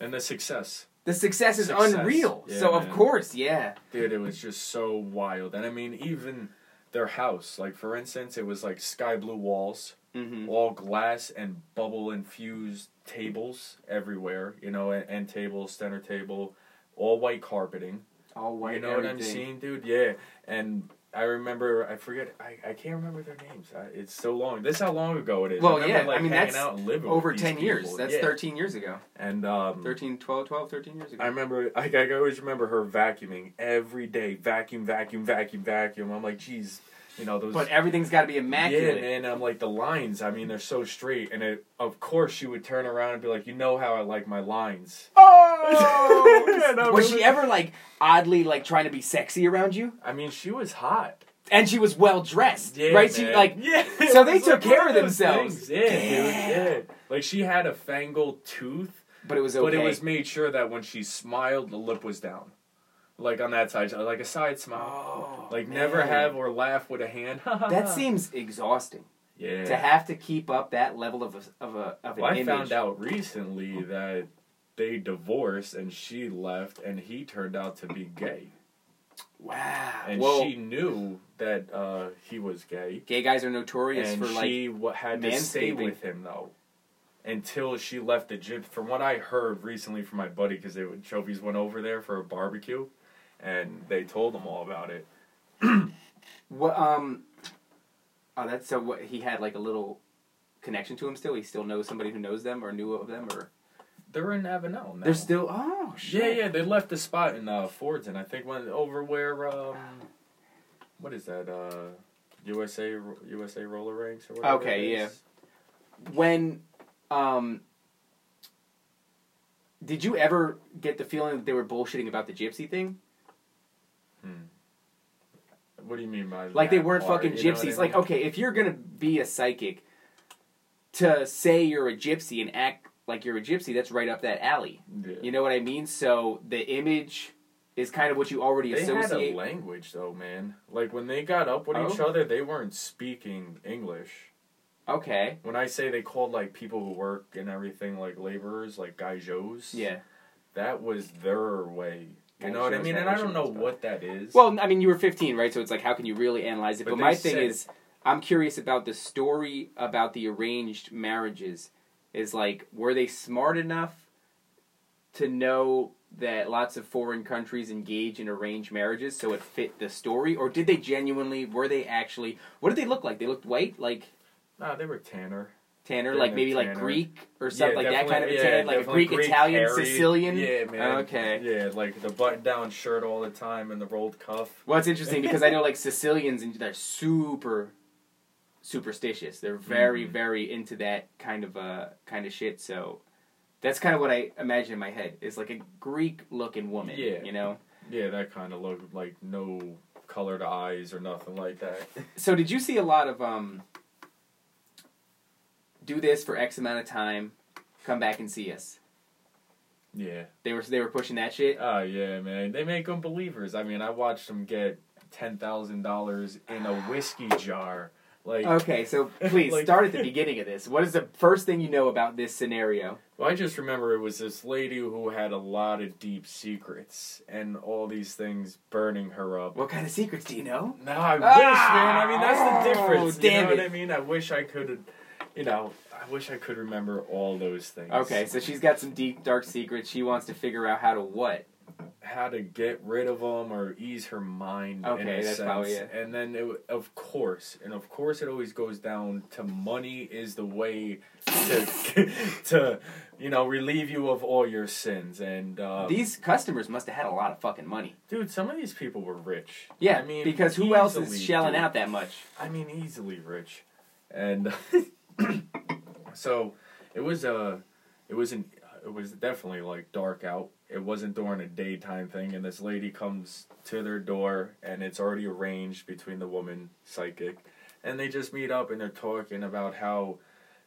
and the success. The success is Success. unreal. Yeah, so of man. course, yeah. Dude, it was just so wild. And I mean, even their house, like for instance, it was like sky blue walls, Mm-hmm. all glass and bubble infused tables everywhere, you know, and, and tables, center table, all white carpeting. All white. you know what I'm everything. seeing, dude? Yeah. And I remember, I forget, I, I can't remember their names. I, it's so long. This is how long ago it is. Well, I remember, yeah, like, I mean, that's out and Over 10 these years. people. That's Yeah. 13 years ago. And um, 13, 12, 12, 13 years ago. I remember, like, I always remember her vacuuming every day. Vacuum, vacuum, vacuum, vacuum. I'm like, geez, you know, those. but everything's got to be yeah, immaculate. man. I'm like, the lines, I mean, they're so straight. And it, of course, she would turn around and be like, you know how I like my lines. Oh! (laughs) Yeah, no, was really. she ever like oddly like trying to be sexy around you? I mean, she was hot. And she was well dressed, Yeah, right? She like (laughs) yeah. so they took like care of themselves. things. Yeah, Yeah. dude. Yeah. Like she had a fangled tooth, but it was okay. but it was made sure that when she smiled, the lip was down. Like on that side, like a side smile. Oh, like man. never have or laugh with a hand. (laughs) That seems exhausting yeah. to have to keep up that level of a, of a of an Well, I image. found out recently that they divorced and she left and he turned out to be gay. Wow. And well, she knew that uh, he was gay. gay guys are notorious and for like she had to stay with him though until she left the gym. From what I heard recently from my buddy, because they would Chovies went over there for a barbecue, and they told him all about it. what um. Oh, that's so. What he had like a little connection to him. Still, he still knows somebody who knows them or knew of them, or They're in Avenel now. they're still. Oh shit. yeah, yeah. They left the spot in uh, Fordson. I think went over where um, what is that? Uh, USA USA roller rinks or whatever. Okay, it yeah. when um did you ever get the feeling that they were bullshitting about the gypsy thing What do you mean by like they weren't part? fucking know I gypsies like okay if you're gonna be a psychic to say you're a gypsy and act like you're a gypsy that's right up that alley Yeah. you know what i mean so the image is kind of what you already They had a associate language though, man. Like when they got up with each Oh. other, they weren't speaking English. okay When I say they called like people who work and everything like laborers, like gadjos, yeah that was their way. You know what I mean? And I don't know gadjos, what that is. Well, I mean, you were 15, right? So it's like, how can you really analyze it? But But, my thing is, I'm curious about the story about the arranged marriages. Is like, were they smart enough to know that lots of foreign countries engage in arranged marriages, so it fit the story, or did they genuinely? Were they actually? What did they look like? They looked white, like nah, they were tanner. Tanner, Yeah, like maybe like. Greek or something like that kind of a yeah, like a definitely Greek, Italian, hairy. Sicilian. Yeah, man. Okay. Yeah, like the button-down shirt all the time and the rolled cuff. Well, it's interesting because I know like (laughs) Sicilians and they're super superstitious. They're very, Mhm. very into that kind of uh kind of shit. So that's kind of what I imagine in my head is like a Greek looking woman. Yeah. You know. Yeah, that kind of look like no colored eyes or nothing like that. So did you see a lot of um do this for X amount of time, come back and see us? yeah. They were they were pushing that shit. Oh yeah, man. They make them believers. I mean, I watched them get ten thousand dollars in a whiskey jar. Like, Okay, so (laughs) please Like- start at the beginning of this. What is the first thing you know about this scenario? well, I just remember it was this lady who had a lot of deep secrets and all these things burning her up. What kind of secrets do you know? No, I wish, Ah! man. I mean, that's the Oh, difference. damn you know it. what I mean? I wish I could, you know, I wish I could remember all those things. Okay, so she's got some deep, dark secrets. She wants to figure out how to what? how to get rid of them or ease her mind. in Okay, that's sense. probably it. And then, it, of course, and of course, it always goes down to money is the way to, (laughs) to you know, relieve you of all your sins. And uh, These customers must have had a lot of fucking money. dude, some of these people were rich. Yeah, I mean, because who else is shelling dude. out that much? I mean, easily rich, and (laughs) so it was a, it was an, it was definitely like dark out. It wasn't during a daytime thing, and this lady comes to their door, and it's already arranged between the woman psychic, and they just meet up and they're talking about how,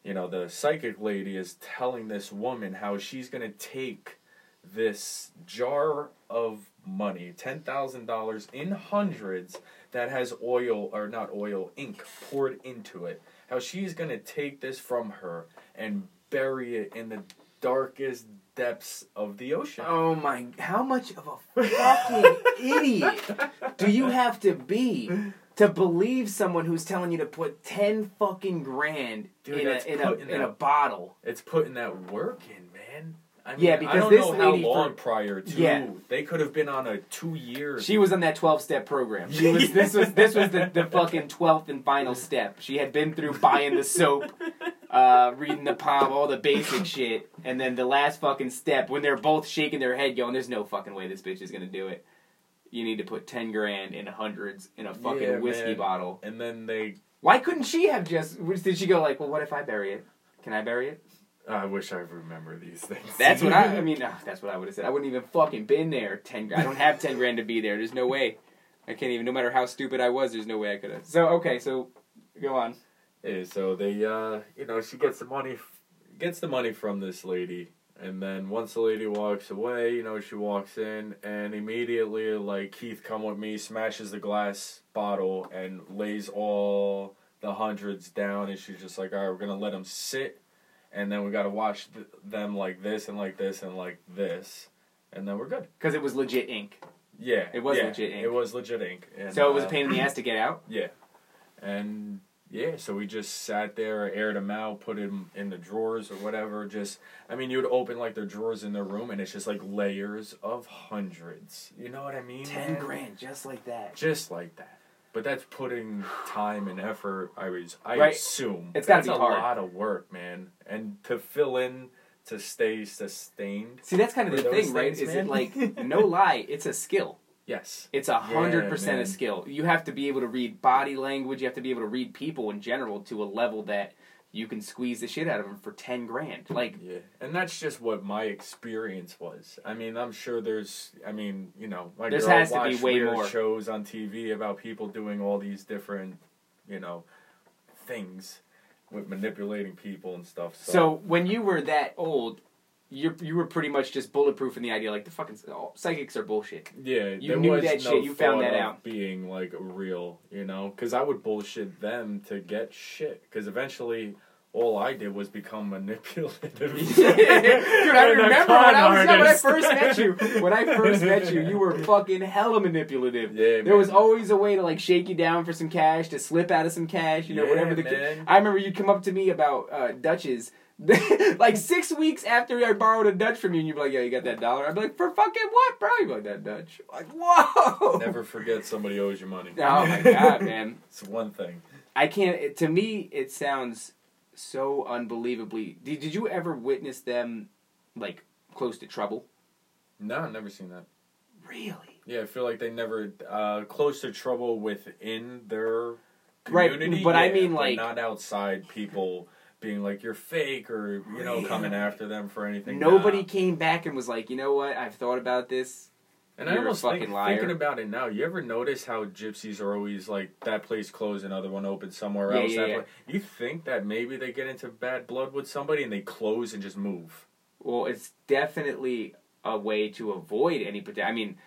you know, the psychic lady is telling this woman how she's gonna take this jar of money, ten thousand dollars in hundreds, that has oil or not oil, ink poured into it. How she's gonna take this from her and bury it in the darkest depths of the ocean. Oh my! How much of a fucking (laughs) idiot do you have to be to believe someone who's telling you to put ten fucking grand Dude, in a in a putting in a bottle? It's putting that work in, man. I Yeah, I because don't this know how lady long for- prior to Yeah. they could have been on a two year. She was on that twelve step program. She was (laughs) this was this was the, the fucking twelfth and final step. She had been through buying the soap, uh, reading the palm, all the basic shit, and then the last fucking step when they're both shaking their head, going, "There's no fucking way this bitch is gonna do it." You need to put ten grand in hundreds in a fucking Yeah, whiskey man. bottle. and then they. Why couldn't she have just? Did she go like, well, what if I bury it? Can I bury it? I wish I remember these things. That's what I. I (laughs) mean, ah, that's what I would have said. I wouldn't even fucking been there. Ten. grand. I don't have ten grand to be there. There's no way. I can't even. No matter how stupid I was, there's no way I could have. So okay, so go on. Yeah, so they, uh, you know, she gets the money, gets the money from this lady, and then once the lady walks away, you know, she walks in, and immediately, like Keith, come with me, smashes the glass bottle and lays all the hundreds down, and she's just like, all right, we're gonna let them sit, and then we gotta watch th- them like this and like this and like this, and then we're good. Because it was legit ink. Yeah, It was yeah, legit ink. It was legit ink. And, So it was a uh, pain in the ass to get out. (laughs) yeah. And yeah, so we just sat there, aired them out, put them in the drawers or whatever. Just, I mean, you would open like their drawers in their room, and it's just like layers of hundreds. You know what I mean? Ten man? grand, just like that. Just like that. But that's putting time and effort. I was, I Right. assume It's gotta be a hard. lot of work, man. And to fill in, to stay sustained. See, that's kind of the thing, right? things, Is it like (laughs) no lie? It's a skill. Yes. It's a hundred percent a skill. You have to be able to read body language. You have to be able to read people in general to a level that you can squeeze the shit out of them for ten grand. Like Yeah, and that's just what my experience was. I mean, I'm sure there's. I mean, you know, my There has to be way more. shows on TV about people doing all these different, you know, things with manipulating people and stuff. So, So when you were that old, you you were pretty much just bulletproof in the idea like the fucking oh, psychics are bullshit. yeah, you knew that no shit, you found that out. being like real, you know, because I would bullshit them to get shit. Because eventually. All I did was become manipulative. (laughs) Dude, I (laughs) remember when I, was, when I first met you. When I first (laughs) met you, you were fucking hella manipulative. Yeah, There was always a way to like shake you down for some cash, to slip out of some cash, you know, Yeah, whatever the. man. I remember you'd come up to me about uh, Dutches. (laughs) like six weeks after I borrowed a Dutch from you, and you'd be like, "Yeah, you got that dollar." I'd be like, "For fucking what, bro?" You'd be like, "That Dutch." Like, whoa! Never forget somebody owes you money. Oh my god, man! (laughs) It's one thing. I can't. It, to me, it sounds so unbelievably. Did, did you ever witness them like close to trouble? No, I've never seen that. Really? Yeah, I feel like they never uh, close to trouble within their community. Right, but I mean, like- not outside people being like you're fake or you know coming after them for anything. Nobody Nah. came back and was like, you know what? I've thought about this. And I You're a almost fucking think, liar. thinking about it now. You ever notice how gypsies are always like that place closed, another one open somewhere Yeah, else? yeah, yeah. You think that maybe they get into bad blood with somebody and they close and just move? Well, it's definitely a way to avoid any. I mean,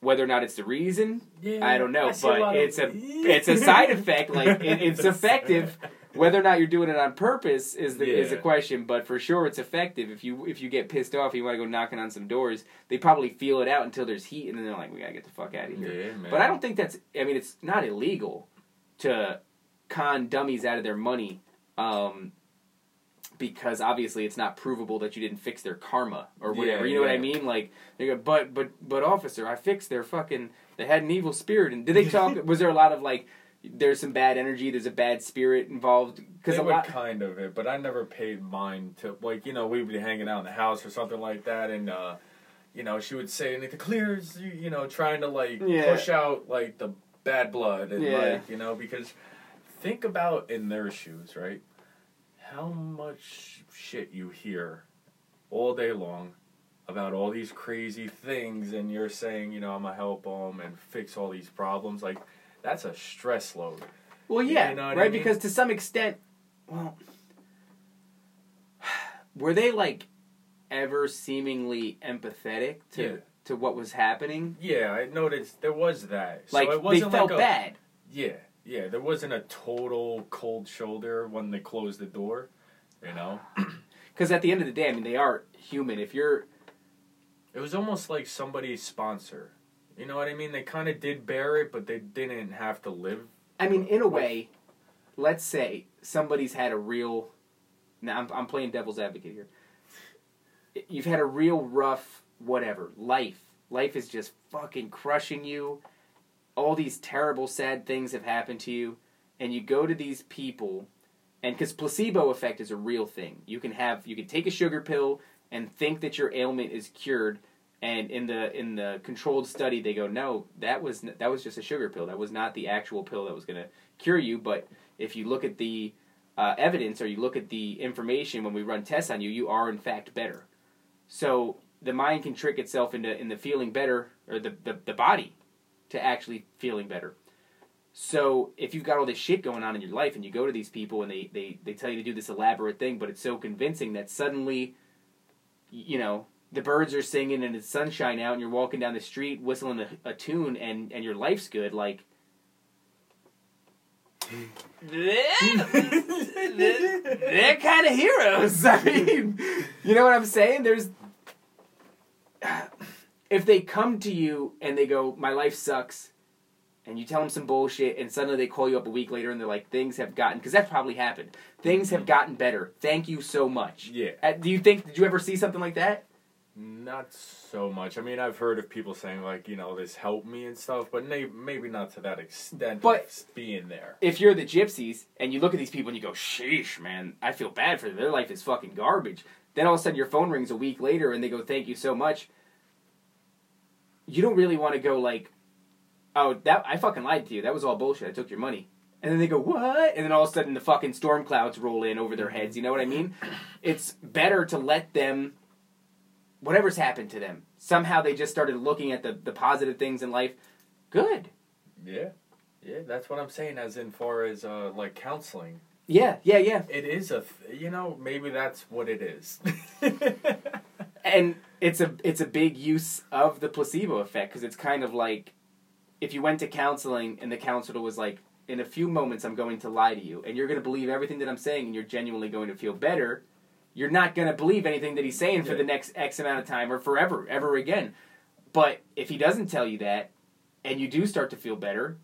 whether or not it's the reason, Yeah, I don't know, a but of- it's a (laughs) it's a side effect. Like it, it's effective. Whether or not you're doing it on purpose is the is the Yeah. question, but for sure it's effective. If you if you get pissed off, and you want to go knocking on some doors. They probably feel it out until there's heat, and then they're like, "We gotta get the fuck out of here." Yeah. But I don't think that's. I mean, it's not illegal to con dummies out of their money, um, because obviously it's not provable that you didn't fix their karma or whatever. Yeah, you know what I mean? Like they go, but but but officer, I fixed their fucking. They had an evil spirit, and did they talk? (laughs) was there a lot of like? There's some bad energy. There's a bad spirit involved because They would lot. kind of it, but I never paid mine to like you know we'd be hanging out in the house or something like that, and uh, you know she would say anything clears, you, you know, trying to like Yeah. push out like the bad blood and Yeah. like you know because think about in their shoes, right? How much shit you hear all day long about all these crazy things, and you're saying you know I'm gonna help them and fix all these problems, like. That's a stress load. Well, yeah, You know right. I mean? Because to some extent, well, (sighs) were they like ever seemingly empathetic to Yeah. to what was happening? Yeah, I noticed there was that. Like so it they wasn't felt like a, bad. Yeah, yeah, there wasn't a total cold shoulder when they closed the door. You know, (clears throat) Because at the end of the day, I mean, they are human. If you're It was almost like somebody's sponsor. You know what I mean? They kind of did bear it, but they didn't have to live. I mean, in a way, let's say somebody's had a real. Now I'm, I'm playing devil's advocate here. You've had a real rough whatever life. Life is just fucking crushing you. All these terrible, sad things have happened to you, and you go to these people, and because placebo effect is a real thing. You can have you can take a sugar pill and think that your ailment is cured, and in the in the controlled study they go no that was that was just a sugar pill. That was not the actual pill that was going to cure you. But if you look at the uh, evidence or you look at the information when we run tests on you you are in fact better. So the mind can trick itself into in the feeling better or the, the, the body to actually feeling better. So if you've got all this shit going on in your life and you go to these people and they, they, they tell you to do this elaborate thing but it's so convincing that suddenly you know the birds are singing and it's sunshine out and you're walking down the street whistling a, a tune and, and your life's good like they're (laughs) kind of heroes. (laughs) I mean you know what i'm saying? There's if they come to you and they go my life sucks and you tell them some bullshit and suddenly they call you up a week later and they're like things have gotten because that's probably happened. Things have gotten better. Thank you so much. Yeah. uh, do you think did you ever see something like that Not so much. I mean, I've heard of people saying like, you know, this helped me and stuff, but may- maybe not to that extent. But- of being there. if you're the gypsies and you look at these people and you go, sheesh, man, I feel bad for them. Their life is fucking garbage. Then all of a sudden your phone rings a week later and they go, thank you so much. You don't really want to go like, oh, that I fucking lied to you. That was all bullshit. I took your money. And then they go, what? And then all of a sudden the fucking storm clouds roll in over their heads. You know what I mean? It's better to let them, whatever's happened to them, somehow they just started looking at the, the positive things in life. Good. Yeah. Yeah, that's what I'm saying. As in, far as uh, like counseling, Yeah, yeah, yeah. it is a, th- you know, maybe that's what it is. (laughs) and it's a it's a big use of the placebo effect because it's kind of like if you went to counseling and the counselor was like in a few moments i'm going to lie to you and you're going to believe everything that i'm saying and you're genuinely going to feel better you're not going to believe anything that he's saying for the next x amount of time or forever ever again. But if he doesn't tell you that and you do start to feel better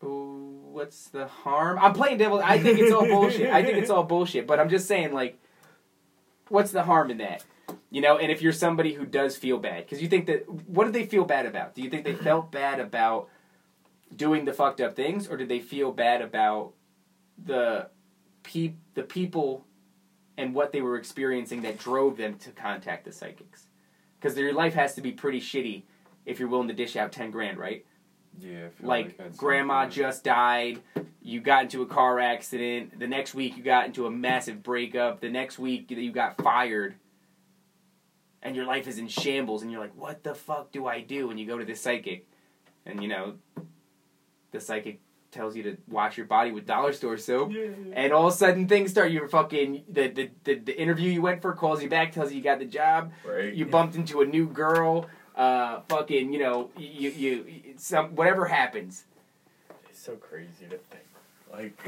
what's the harm? I'm playing devil i think it's all bullshit. I think it's all bullshit but i'm just saying like what's the harm in that? You know, and if you're somebody who does feel bad, because you think that, what did they feel bad about? Do you think they (clears throat) felt bad about doing the fucked up things, or did they feel bad about the pe- the people and what they were experiencing that drove them to contact the psychics? Because your life has to be pretty shitty if you're willing to dish out ten grand, right? yeah. Like that's grandma just died you got into a car accident the next week you got into a massive breakup the next week you got fired and your life is in shambles and you're like what the fuck do i do and you go to the psychic and you know the psychic tells you to wash your body with dollar store soap and all of a sudden things start you're fucking the, the, the, the interview you went for calls you back tells you you got the job Right. you bumped into a new girl uh fucking you know you you, you some whatever happens It's so crazy to think. Like,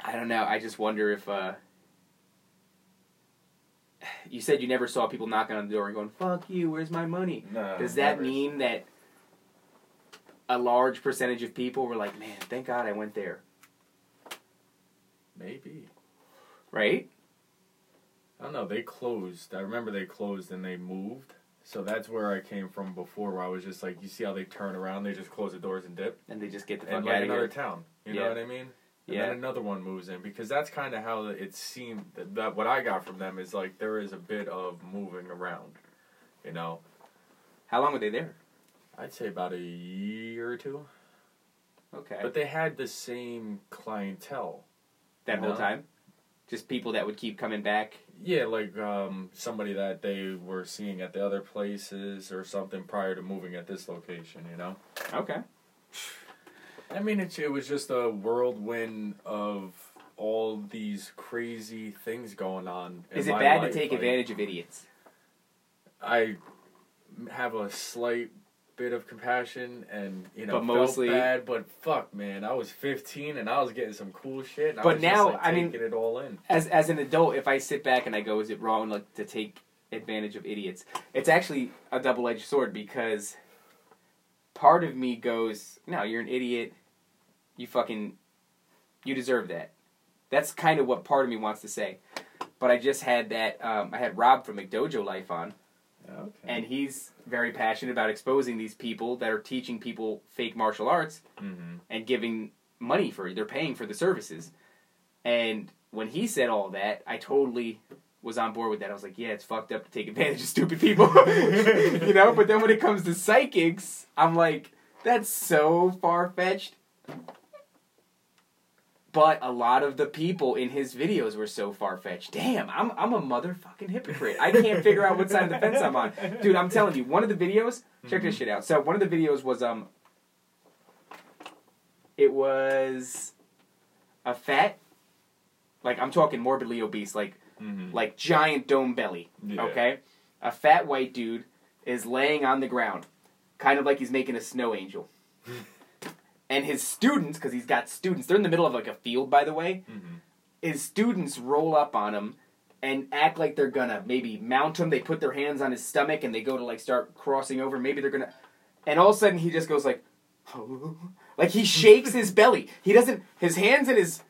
(laughs) i don't know i just wonder if uh you said you never saw people knocking on the door and going fuck you where's my money no, does that never. mean that a large percentage of people were like man thank god i went there Maybe. right I don't know. They closed. I remember they closed and they moved. So that's where I came from before, where I was just like, you see how they turn around? They just close the doors and dip. and they just get the fuck And out like of another here town. You Yeah. know what I mean? And Yeah. then another one moves in because that's kind of how it seemed. That, that what I got from them is like there is a bit of moving around. You know, how long were they there I'd say about a year or two. okay But they had the same clientele. that whole know? time just people that would keep coming back Yeah, like um, somebody that they were seeing at the other places or something prior to moving at this location. You know. okay I mean, it, it was just a whirlwind of all these crazy things going on. in is it bad life, to take like- advantage of idiots I have a slight bit of compassion and you know But mostly- felt bad. But fuck, man, I was 15 and I was getting some cool shit. And I But was now, like, I mean- taking it all in. as as an adult, if I sit back and I go, is it wrong like to take advantage of idiots? It's actually a double edged sword because part of me goes, no, you're an idiot. You fucking, you deserve that. That's kind of what part of me wants to say. But I just had that. Um, I had Rob from McDojo Life on, Okay. and he's very passionate about exposing these people that are teaching people fake martial arts hmm and giving money for they're paying for the services. And when he said all that, I totally was on board with that. I was like, yeah, it's fucked up to take advantage of stupid people. (laughs) you know, but then when it comes to psychics, I'm like, that's so far fetched. But a lot of the people in his videos were so far fetched. Damn, I'm I'm a motherfucking hypocrite. I can't figure out what side of the fence I'm on. Dude, I'm telling you, one of the videos, check this shit out. So one of the videos was um it was a fat like I'm talking morbidly obese, like hmm like giant dome belly. Yeah. Okay? A fat white dude is laying on the ground, kind of like he's making a snow angel. (laughs) and his students, because he's got students, they're in the middle of like a field, by the way. hmm His students roll up on him and act like they're gonna maybe mount him. They put their hands on his stomach and they go to like start crossing over. Maybe they're gonna. And all of a sudden he just goes like, (laughs) like he shakes his belly. He doesn't. His hands and his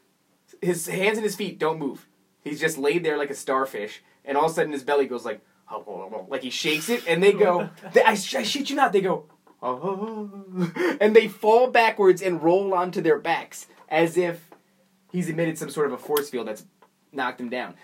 his hands and his feet don't move. He's just laid there like a starfish, and all of a sudden his belly goes like, (laughs) like he shakes it, and they go, (laughs) they, I, I shit you not, they go, (laughs) and they fall backwards and roll onto their backs as if he's emitted some sort of a force field that's knocked him down.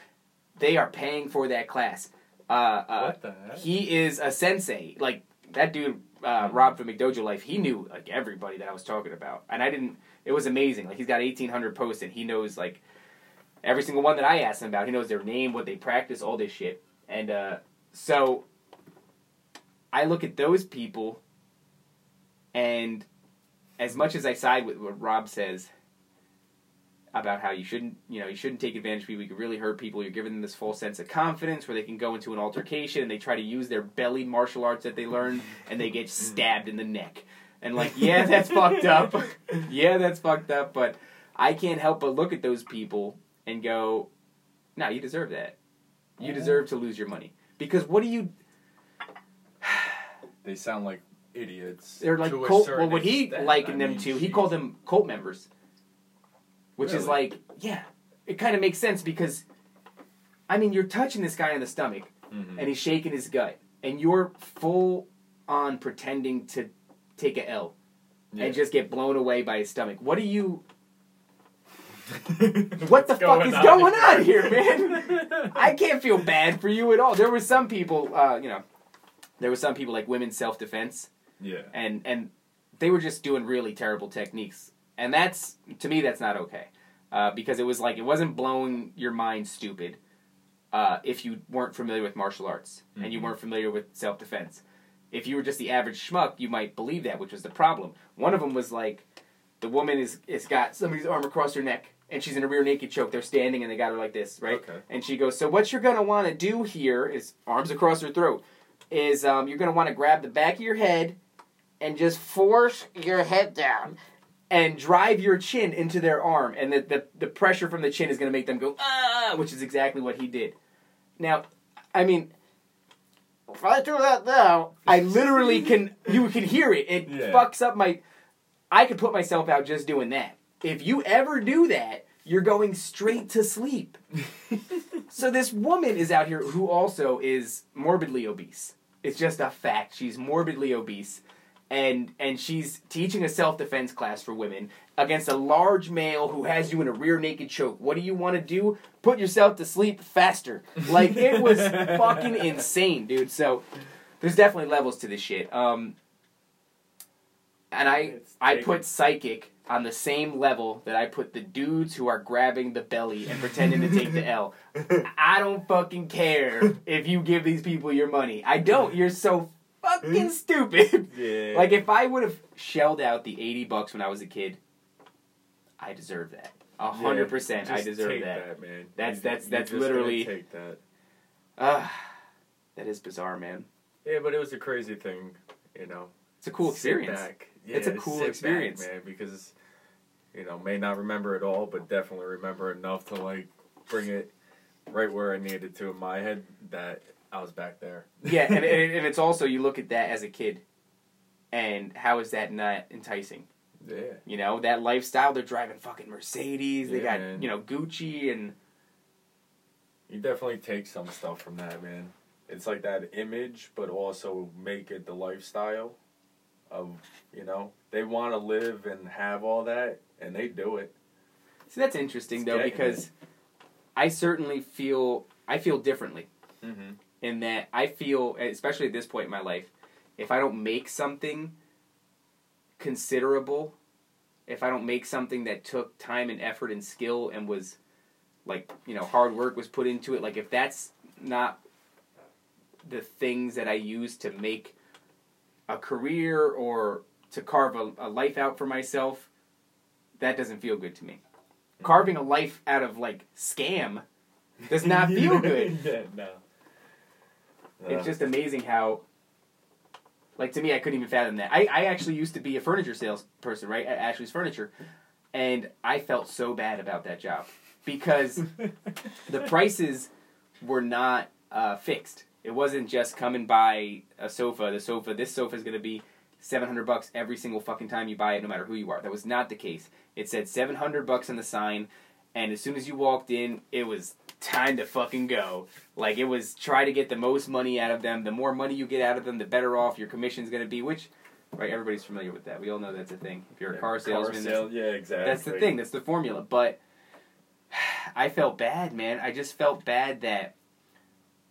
They are paying for that class. Uh, uh, What the heck? he is a sensei. Like that dude, uh, Rob from McDojo Life. He knew like everybody that I was talking about, and I didn't. It was amazing. Like he's got eighteen hundred posts, and he knows like every single one that I asked him about. He knows their name, what they practice, all this shit. And uh, so I look at those people, and as much as I side with what Rob says about how you shouldn't, you know, you shouldn't take advantage of people, you could really hurt people. You're giving them this false sense of confidence where they can go into an altercation and they try to use their belly martial arts that they learned and they get stabbed in the neck. And like, yeah, that's fucked up. (laughs) yeah, that's fucked up. But I can't help but look at those people and go, "No, you deserve that. You deserve to lose your money because what do you? They sound like idiots. They're like cult. Well, what he extent. likened I them mean, to, he called them cult members, which is like, yeah, it kind of makes sense because, I mean, you're touching this guy in the stomach Mhm. and he's shaking his gut, and you're full on pretending to take a L Yeah. and just get blown away by his stomach. What do you? (laughs) What the fuck is going on here, man? (laughs) I can't feel bad for you at all. There were some people, uh, you know, there were some people like women's self defense, yeah. and and they were just doing really terrible techniques, and that's to me that's not okay, uh, because it was like it wasn't blowing your mind stupid. Uh, if you weren't familiar with martial arts and you Mhm. weren't familiar with self defense, if you were just the average schmuck, you might believe that, which was the problem. One of them was like, the woman is is got somebody's arm across her neck, and she's in a rear naked choke. They're standing and they got her like this, right? Okay. And she goes, so what you're gonna want to do here is arms across her throat. Is um, you're gonna want to grab the back of your head and just force your head down and drive your chin into their arm, and the the, the pressure from the chin is gonna make them go ah, which is exactly what he did. Now, I mean. If I do that now, I literally can. You can hear it. It Yeah. fucks up my. I could put myself out just doing that. If you ever do that, you're going straight to sleep. (laughs) so this woman is out here who also is morbidly obese. It's just a fact. She's morbidly obese. And and she's teaching a self defense class for women against a large male who has you in a rear naked choke. What do you want to do? Put yourself to sleep faster. Like it was (laughs) fucking insane, dude. So there's definitely levels to this shit. Um and I I put psychic on the same level that I put the dudes who are grabbing the belly and pretending to take the (laughs) L. I don't fucking care if you give these people your money. I don't. You're so fucking stupid. (laughs) Yeah. Like if I would have shelled out the 80 bucks when I was a kid, I deserve that. A hundred Yeah, percent I deserve take that. man. That's- You- that's- you that's literally- take that. Ah, that is bizarre, man. Yeah, but it was a crazy thing, you know. It's a cool experience. back. It's a cool sit back, experience. man. Because you know, may not remember it all, but definitely remember enough to like bring it right where I needed to in my head that I was back there. (laughs) Yeah, and, and, it's (laughs) also you look at that as a kid, and how is that not enticing? Yeah. You know that lifestyle. They're driving fucking Mercedes. They Yeah, got man. you know Gucci and You definitely take some stuff from that, man. It's like that image, but also make it the lifestyle of, you know, they want to live and have all that, and they do it. see that's interesting It's though because I certainly feel I feel differently Mm-hmm. In that I feel especially at this point in my life, if I don't make something considerable, if I don't make something that took time and effort and skill and was like you know hard work was put into it, like if that's not the things that I use to make a career or to carve a, a life out for myself, that doesn't feel good to me. Carving a life out of like scam does not (laughs) feel good. Yeah. It's just amazing how, like to me, I couldn't even fathom that. I, I actually used to be a furniture salesperson, right, at Ashley's Furniture, and I felt so bad about that job because (laughs) the prices were not uh, fixed. It wasn't just come and buy a sofa. The sofa, this sofa is going to be seven hundred bucks every single fucking time you buy it, no matter who you are. That was not the case. It said seven hundred bucks on the sign, and as soon as you walked in, it was time to fucking go. Like it was try to get the most money out of them. The more money you get out of them, the better off your commission's going to be. Which, right? Everybody's familiar with that. We all know that's a thing. If you're a car salesman, that's- sale- yeah, exactly. that's the thing. That's the formula. But (sighs) I felt bad, man. I just felt bad that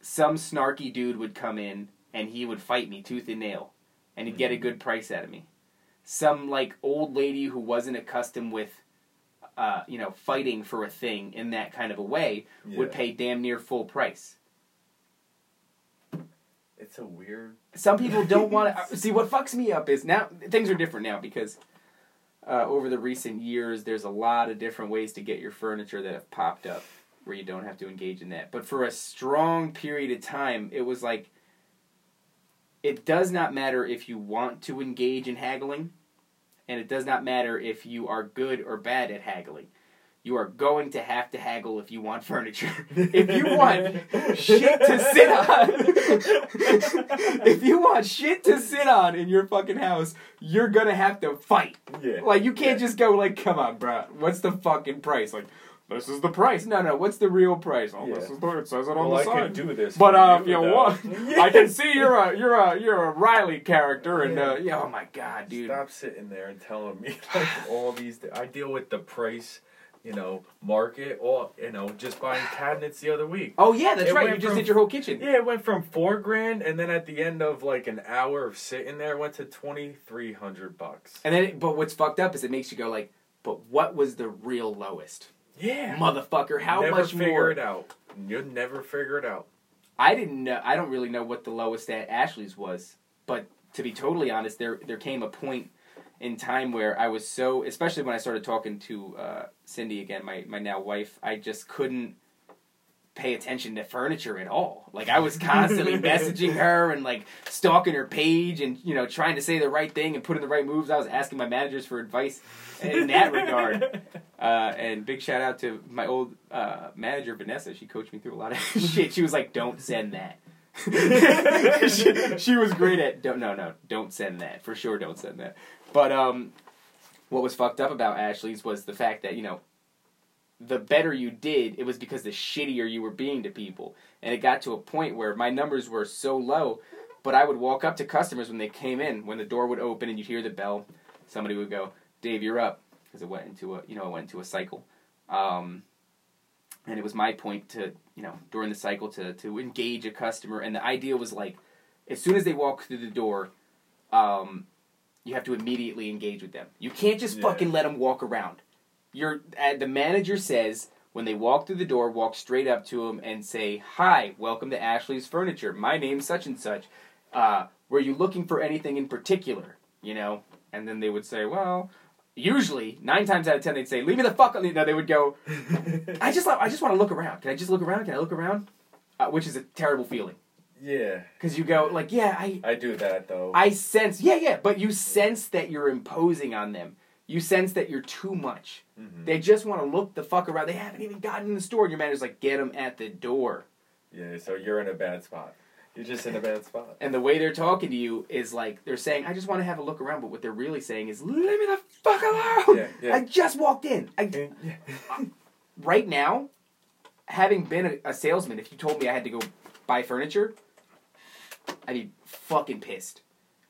some snarky dude would come in and he would fight me tooth and nail, and he'd get a mm-hmm. good price out of me. Some like old lady who wasn't accustomed with, uh, you know, fighting for a thing in that kind of a way would pay damn near full price. It's a weird. Some people don't want to (laughs) see. What fucks me up is now things are different now because uh, over the recent years, there's a lot of different ways to get your furniture that have popped up where you don't have to engage in that. But for a strong period of time, it was like it does not matter if you want to engage in haggling, and it does not matter if you are good or bad at haggling. You are going to have to haggle if you want furniture. (laughs) if you want shit to sit on, (laughs) if you want shit to sit on in your fucking house, you're gonna have to fight. Yeah. Like you can't Yeah. just go like, "Come on, bro, what's the fucking price?" Like, this is the price. No, no, what's the real price? Oh, this is the it says it on Well, the I side. could do this. But uh, you know what? (laughs) I can (laughs) see you're a you're a you're a Riley character, and uh, yeah, oh my god, dude. Stop sitting there and telling me (laughs) like all these. I deal with the price, you know, market. Or you know, just buying cabinets the other week. Oh yeah, that's It right. You just from- did your whole kitchen. Yeah, it went from four grand, and then at the end of like an hour of sitting there, it went to twenty three hundred bucks. And then, but what's fucked up is it makes you go like, but what was the real lowest, Yeah, motherfucker? How never much figure more? it out. You'll never figure it out. I didn't know. I don't really know what the lowest at Ashley's was, but to be totally honest, there there came a point in time where I was so, especially when I started talking to uh, Cindy again, my my now wife, I just couldn't pay attention to furniture at all. Like I was constantly (laughs) messaging her and like stalking her page and you know trying to say the right thing and putting the right moves. I was asking my managers for advice in that regard. (laughs) Uh, and big shout out to my old uh, manager Vanessa. She coached me through a lot of (laughs) shit. She was like, "Don't send that." she, she was great at don't no no don't send that for sure don't send that. But um, what was fucked up about Ashley's was the fact that you know the better you did, it was because the shittier you were being to people, and it got to a point where my numbers were so low. But I would walk up to customers when they came in, when the door would open and you'd hear the bell. Somebody would go, "Dave, you're up," because it went into a you know it went into a cycle. Um, and it was my point to you know during the cycle to to engage a customer and the idea was like as soon as they walk through the door um, you have to immediately engage with them you can't just Yeah. fucking let them walk around you're uh, the manager says when they walk through the door walk straight up to them and say hi welcome to ashley's furniture my name's such and such uh, were you looking for anything in particular you know and then they would say well usually nine times out of ten they'd say leave me the fuck alone no they would go I just I just want to look around. Can I just look around? Can I look around? Uh, which is a terrible feeling. Yeah, because you go like, yeah, I I do that though. I sense, yeah, yeah, but you sense that you're imposing on them. You sense that you're too much. Mhm. They just want to look the fuck around. They haven't even gotten in the store, and your manager's like, get them at the door. Yeah, so you're in a bad spot. You're just in a bad spot. And the way they're talking to you is like they're saying, "I just want to have a look around," but what they're really saying is, "Leave me the fuck alone." Yeah, yeah. I just walked in. I Yeah. (laughs) right now, having been a, a salesman, if you told me I had to go buy furniture, I'd be fucking pissed.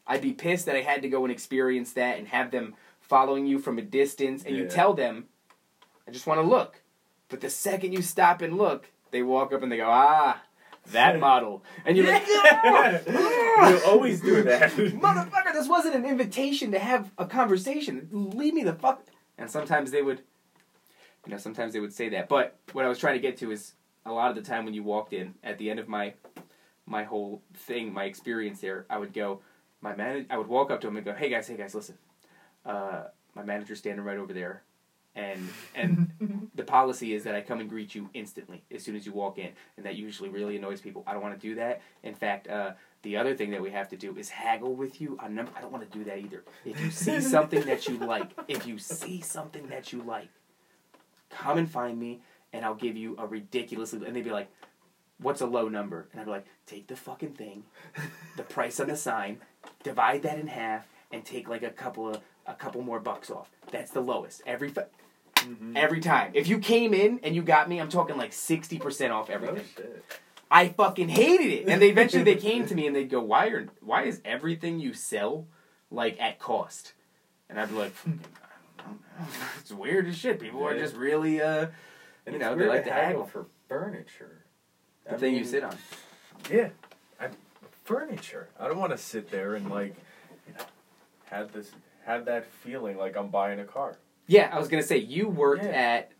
I'd be pissed that I had to go and experience that and have them following you from a distance, and you tell them, "I just want to look," but the second you stop and look, they walk up and they go, "Ah." That (laughs) model, and you're like, (laughs) you always do that. (laughs) motherfucker, this wasn't an invitation to have a conversation. Leave me the fuck. And sometimes they would, you know, sometimes they would say that. But what I was trying to get to is a lot of the time when you walked in, at the end of my my whole thing, my experience there, I would go, my man, I would walk up to him and go, hey guys, hey guys, listen, uh, my manager's standing right over there. And and (laughs) the policy is that I come and greet you instantly as soon as you walk in, and that usually really annoys people. I don't want to do that. In fact, uh, the other thing that we have to do is haggle with you number. I don't want to do that either. If you see (laughs) something that you like, if you see something that you like, come and find me, and I'll give you a ridiculously. And they'd be like, "What's a low number?" And I'd be like, "Take the fucking thing, the price on the sign, divide that in half, and take like a couple of a couple more bucks off. That's the lowest every." Fu- Every time. If you came in and you got me, I'm talking like 60% off Oh everything. shit. I fucking hated it. And they eventually they came to me and they'd go, "Why are why is everything you sell like at cost?" And I'd be like, I don't know. "It's weird as shit. People are just really uh And You know, they like to haggle. for furniture. the I thing you sit on." Yeah, I, furniture. I don't want to sit there and like, you know, have this, have that feeling like I'm buying a car. Yeah, I was gonna say you worked Yeah. at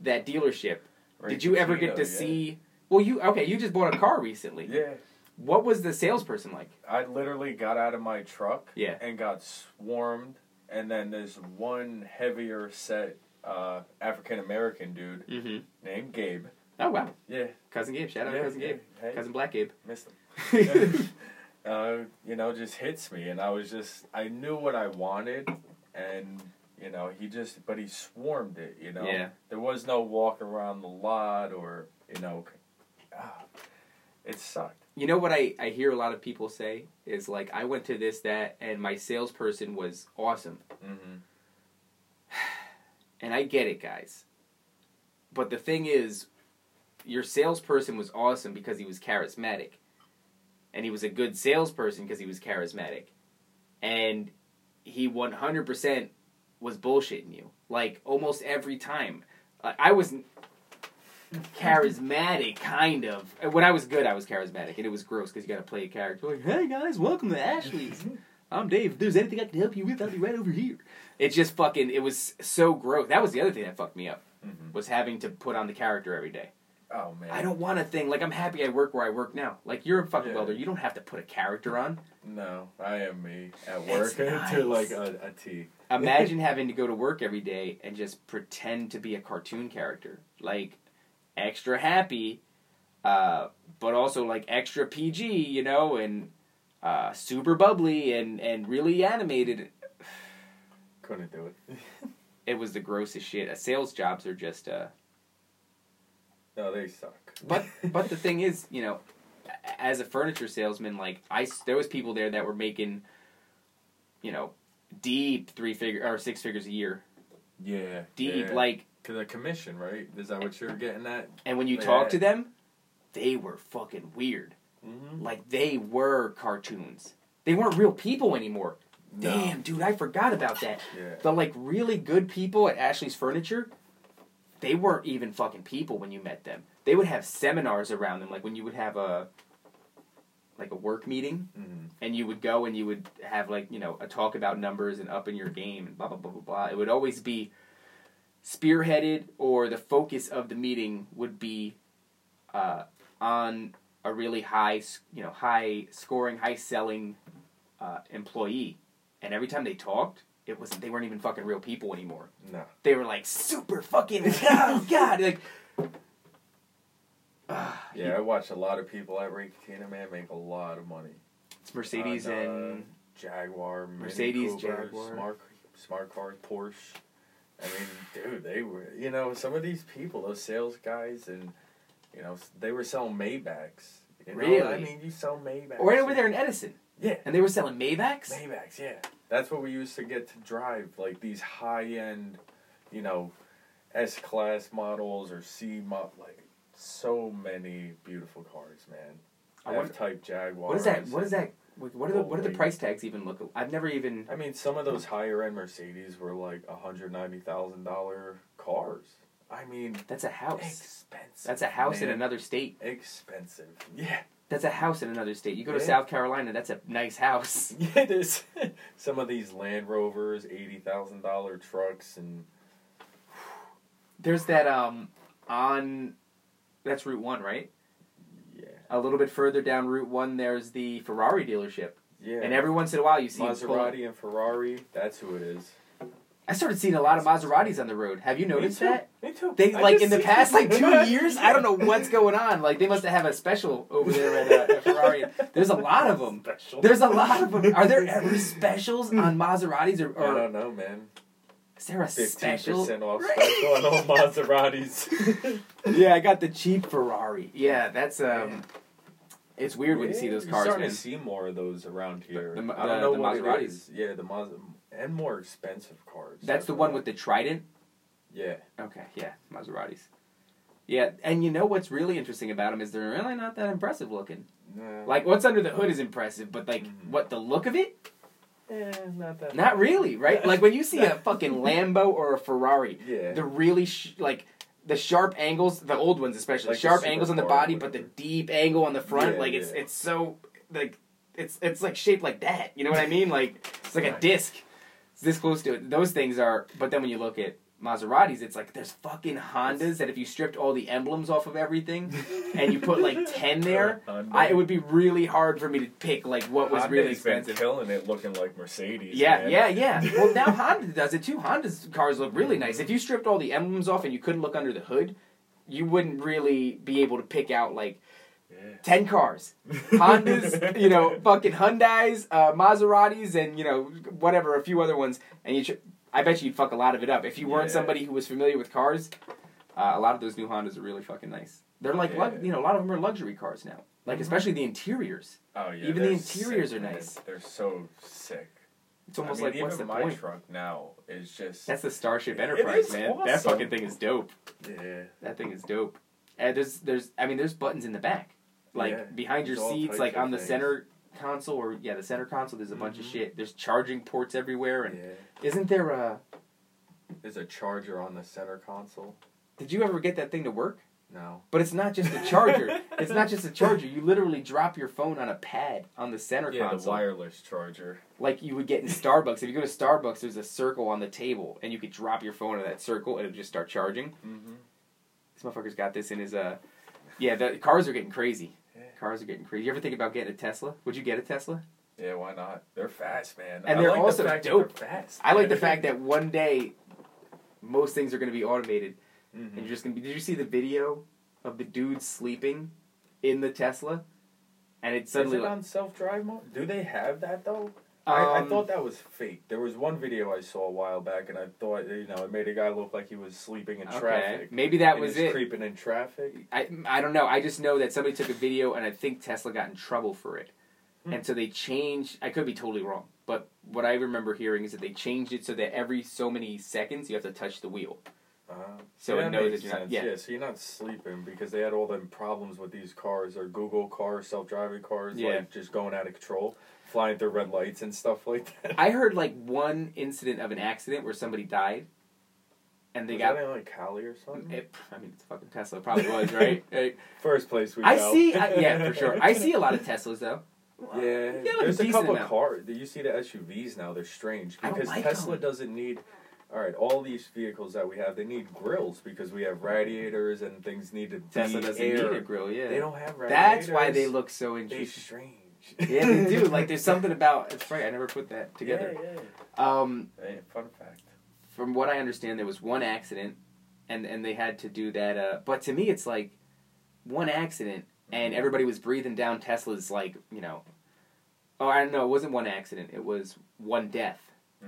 that dealership. Did you ever get to yeah. see? Well, you okay? You just bought a car recently. Yeah, What was the salesperson like? I literally got out of my truck. Yeah. and got swarmed. And then there's one heavier set uh, African American dude Mm-hmm. named Gabe. Oh wow, Yeah, cousin Gabe. Shout out yeah, cousin. Gabe. Hey, Cousin Black Gabe. missed him. (laughs) uh, you know, just hits me, and I was just, I knew what I wanted, and you know, he just, but he swarmed it. You know, Yeah. there was no walk around the lot, or you know, ah, it sucked. You know what I, I hear a lot of people say is like I went to this that and my salesperson was awesome Mm-hmm. (sighs) and I get it guys, but the thing is, your salesperson was awesome because he was charismatic, and he was a good salesperson because he was charismatic, and he one hundred percent was bullshitting you like almost every time. I was charismatic, kind of. When I was good, I was charismatic, and it was gross because you got to play a character. Like, hey guys, welcome to Ashley's. (laughs) I'm Dave. If there's anything I can help you with, I'll be right over here. It just fucking. It was so gross. That was the other thing that fucked me up Mm-hmm. was having to put on the character every day. Oh man, I don't want a thing like I'm happy I work where I work now. Like you're a fucking Yeah. welder, you don't have to put a character on. No, I am me at work (laughs) nice. to like a, a T. (laughs) Imagine having to go to work every day and just pretend to be a cartoon character, like extra happy, uh, but also like extra PG, you know, and uh, super bubbly and and really animated. (sighs) Couldn't do it. (laughs) It was the grossest shit. Uh, sales jobs are just. Uh, No, they suck. but (laughs) but the thing is, you know, as a furniture salesman, like I there was people there that were making, you know, deep three figure or six figures a year, yeah, deep yeah. like to the commission, right? Is that what you're getting at? And when you talk to them, they were fucking weird. Mm-hmm. Like they were cartoons. They weren't real people anymore. Damn, dude, I forgot about that. Yeah. The like really good people at Ashley's Furniture, they weren't even fucking people when you met them. They would have seminars around them, like when you would have a like a work meeting, Mm-hmm. and you would go and you would have like you know a talk about numbers and upping your game and blah blah blah blah blah. It would always be spearheaded, or the focus of the meeting would be uh, on a really high, you know, high scoring, high selling uh, employee. And every time they talked, it was they weren't even fucking real people anymore. No. They were like super fucking (laughs) oh god, like. ah, (sighs) Yeah, I watched a lot of people at Ray Catena, man, make a lot of money. It's Mercedes uh, and Jaguar, Mercedes, Cooper, Jaguar. smart, smart cars, Porsche. I mean, dude, they were, you know, some of these people, those sales guys, and, you know, they were selling Maybachs. You know? I mean, you sell Maybachs. right over there in Edison, Yeah. and they were selling Maybachs. Maybachs, yeah. That's what we used to get to drive, like these high end, you know, S class models or C mod, like so many beautiful cars, man. F type Jaguar. What is that? What is that? What are the what are the price tags even look? I've never even. I mean, some of those higher end Mercedes were like hundred ninety thousand dollar cars. I mean, That's a house. expensive. That's a house in another state. Expensive. Yeah. That's a house in another state. You go to Yeah. South Carolina, that's a nice house. (laughs) Yeah, it is. (laughs) some of these Land Rovers, eighty thousand dollar trucks, and There's that um on that's Route One, right? yeah, A little bit further down Route One, there's the Ferrari dealership, yeah. and every once in a while you see Maserati and Ferrari. That's who it is. I started seeing a lot of Maseratis on the road. Have you noticed Me that? Me too. They I like in the past like two (laughs) years. I don't know what's going on. Like they must have a special over there at, uh, at Ferrari. There's a lot of them. Special. There's a lot of them. Are there (laughs) ever specials on Maseratis or, I or don't know, man. is there a Fifteen special? percent off special on all Maseratis. (laughs) Yeah, I got the cheap Ferrari. Yeah, that's um, Yeah. it's weird when you see those cars. You're starting Man. to see more of those around here. The- the- I don't know the what Maseratis. it is. Yeah, the Mas and more expensive cars. That's the one with the trident. Yeah. Okay, yeah, Maseratis. Yeah, and you know what's really interesting about them is they're really not that impressive looking. No. Like what's under the hood is impressive, but like Mhm. what the look of it, Eh, not that. not really, right? Like when you see a (laughs) fucking Lambo or a Ferrari, Yeah. the really sh- like the sharp angles, the old ones especially, Like the sharp angles on the body, but the deep angle on the front, Yeah, like it's yeah. it's so like it's it's like shaped like that. You know what I mean? Like it's like a disc. This close to it. Those things are, but then when you look at Maseratis, it's like there's fucking Hondas that if you stripped all the emblems off of everything and you put like (laughs) ten there, I, it would be really hard for me to pick like what was really Honda's been killing it, looking like Mercedes. Yeah, man. yeah, yeah. (laughs) Well, now Honda does it too. Honda's cars look really nice. If you stripped all the emblems off and you couldn't look under the hood, you wouldn't really be able to pick out like Yeah. ten cars. Hondas, you know, (laughs) fucking Hyundai's, uh, Maseratis, and you know whatever, a few other ones. And you, tr- I bet you'd fuck a lot of it up if you weren't Yeah. somebody who was familiar with cars. Uh, a lot of those new Hondas are really fucking nice. They're like, Yeah. you know, a lot of them are luxury cars now. Like Mhm. especially the interiors. Oh yeah. Even the interiors sick, are man. nice. They're so sick. It's almost I mean, like what's the my point? truck now is just. That's the Starship Enterprise, is man. That fucking thing is dope. yeah. That thing is dope. And there's there's I mean there's buttons in the back. Like Yeah. behind your seats, like on the things. center console or yeah, the center console there's a bunch of Mhm. shit. There's charging ports everywhere and Yeah. isn't there a There's a charger on the center console. did you ever get that thing to work? No. But it's not just a charger. (laughs) it's not just a charger. You literally drop your phone on a pad on the center Yeah, the console. wireless charger. Like you would get in Starbucks. If you go to Starbucks, there's a circle on the table, and you could drop your phone in that circle, and it would just start charging. Mm-hmm. This motherfucker's got this in his uh yeah, the cars are getting crazy. Yeah. Cars are getting crazy. You ever think about getting a Tesla? Would you get a Tesla? Yeah, why not? They're fast, man. And I they're like also the dope. They're fast. I like the fact that one day most things are going to be automated Mhm. and you're just going to be Did you see the video of the dude sleeping in the Tesla? And it suddenly Is it like, on self-drive mode? Do they have that though? I, I um, thought that was fake. There was one video I saw a while back, and I thought you know it made a guy look like he was sleeping in okay. traffic. Maybe that was it. Creeping in traffic. I I don't know. I just know that somebody took a video and I think Tesla got in trouble for it. Hmm. And so they changed I could be totally wrong, but what I remember hearing is that they changed it so that every so many seconds you have to touch the wheel. Uh, So yeah, it knows you're not- sense. yeah. so you're not sleeping because they had all them problems with these cars or Google cars, self-driving cars, Yeah. like just going out of control, flying through red lights and stuff like (laughs) that. I heard like one incident of an accident where somebody died and they was got that in like Cali or something? it, I mean it's fucking Tesla it probably was, right? (laughs) First place we I go. see I, yeah, for sure. I (laughs) see a lot of Teslas though. Yeah, Yeah, like there's a decent couple amount. cars. You see the SUVs now; they're strange because like Tesla them. doesn't need. All right, all these vehicles that we have, they need grills because we have radiators and things need to Tesla doesn't air. need a grill, yeah. They don't have radiators. That's why they look so interesting. strange. (laughs) Yeah, they do. Like there's (laughs) something about it's right. I never put that together. Yeah, Um, yeah. Hey, fun fact. from what I understand, there was one accident, and and they had to do that. Uh, but to me, it's like one accident and everybody was breathing down Tesla's like you know. Oh, I don't know. It wasn't one accident. It was one death.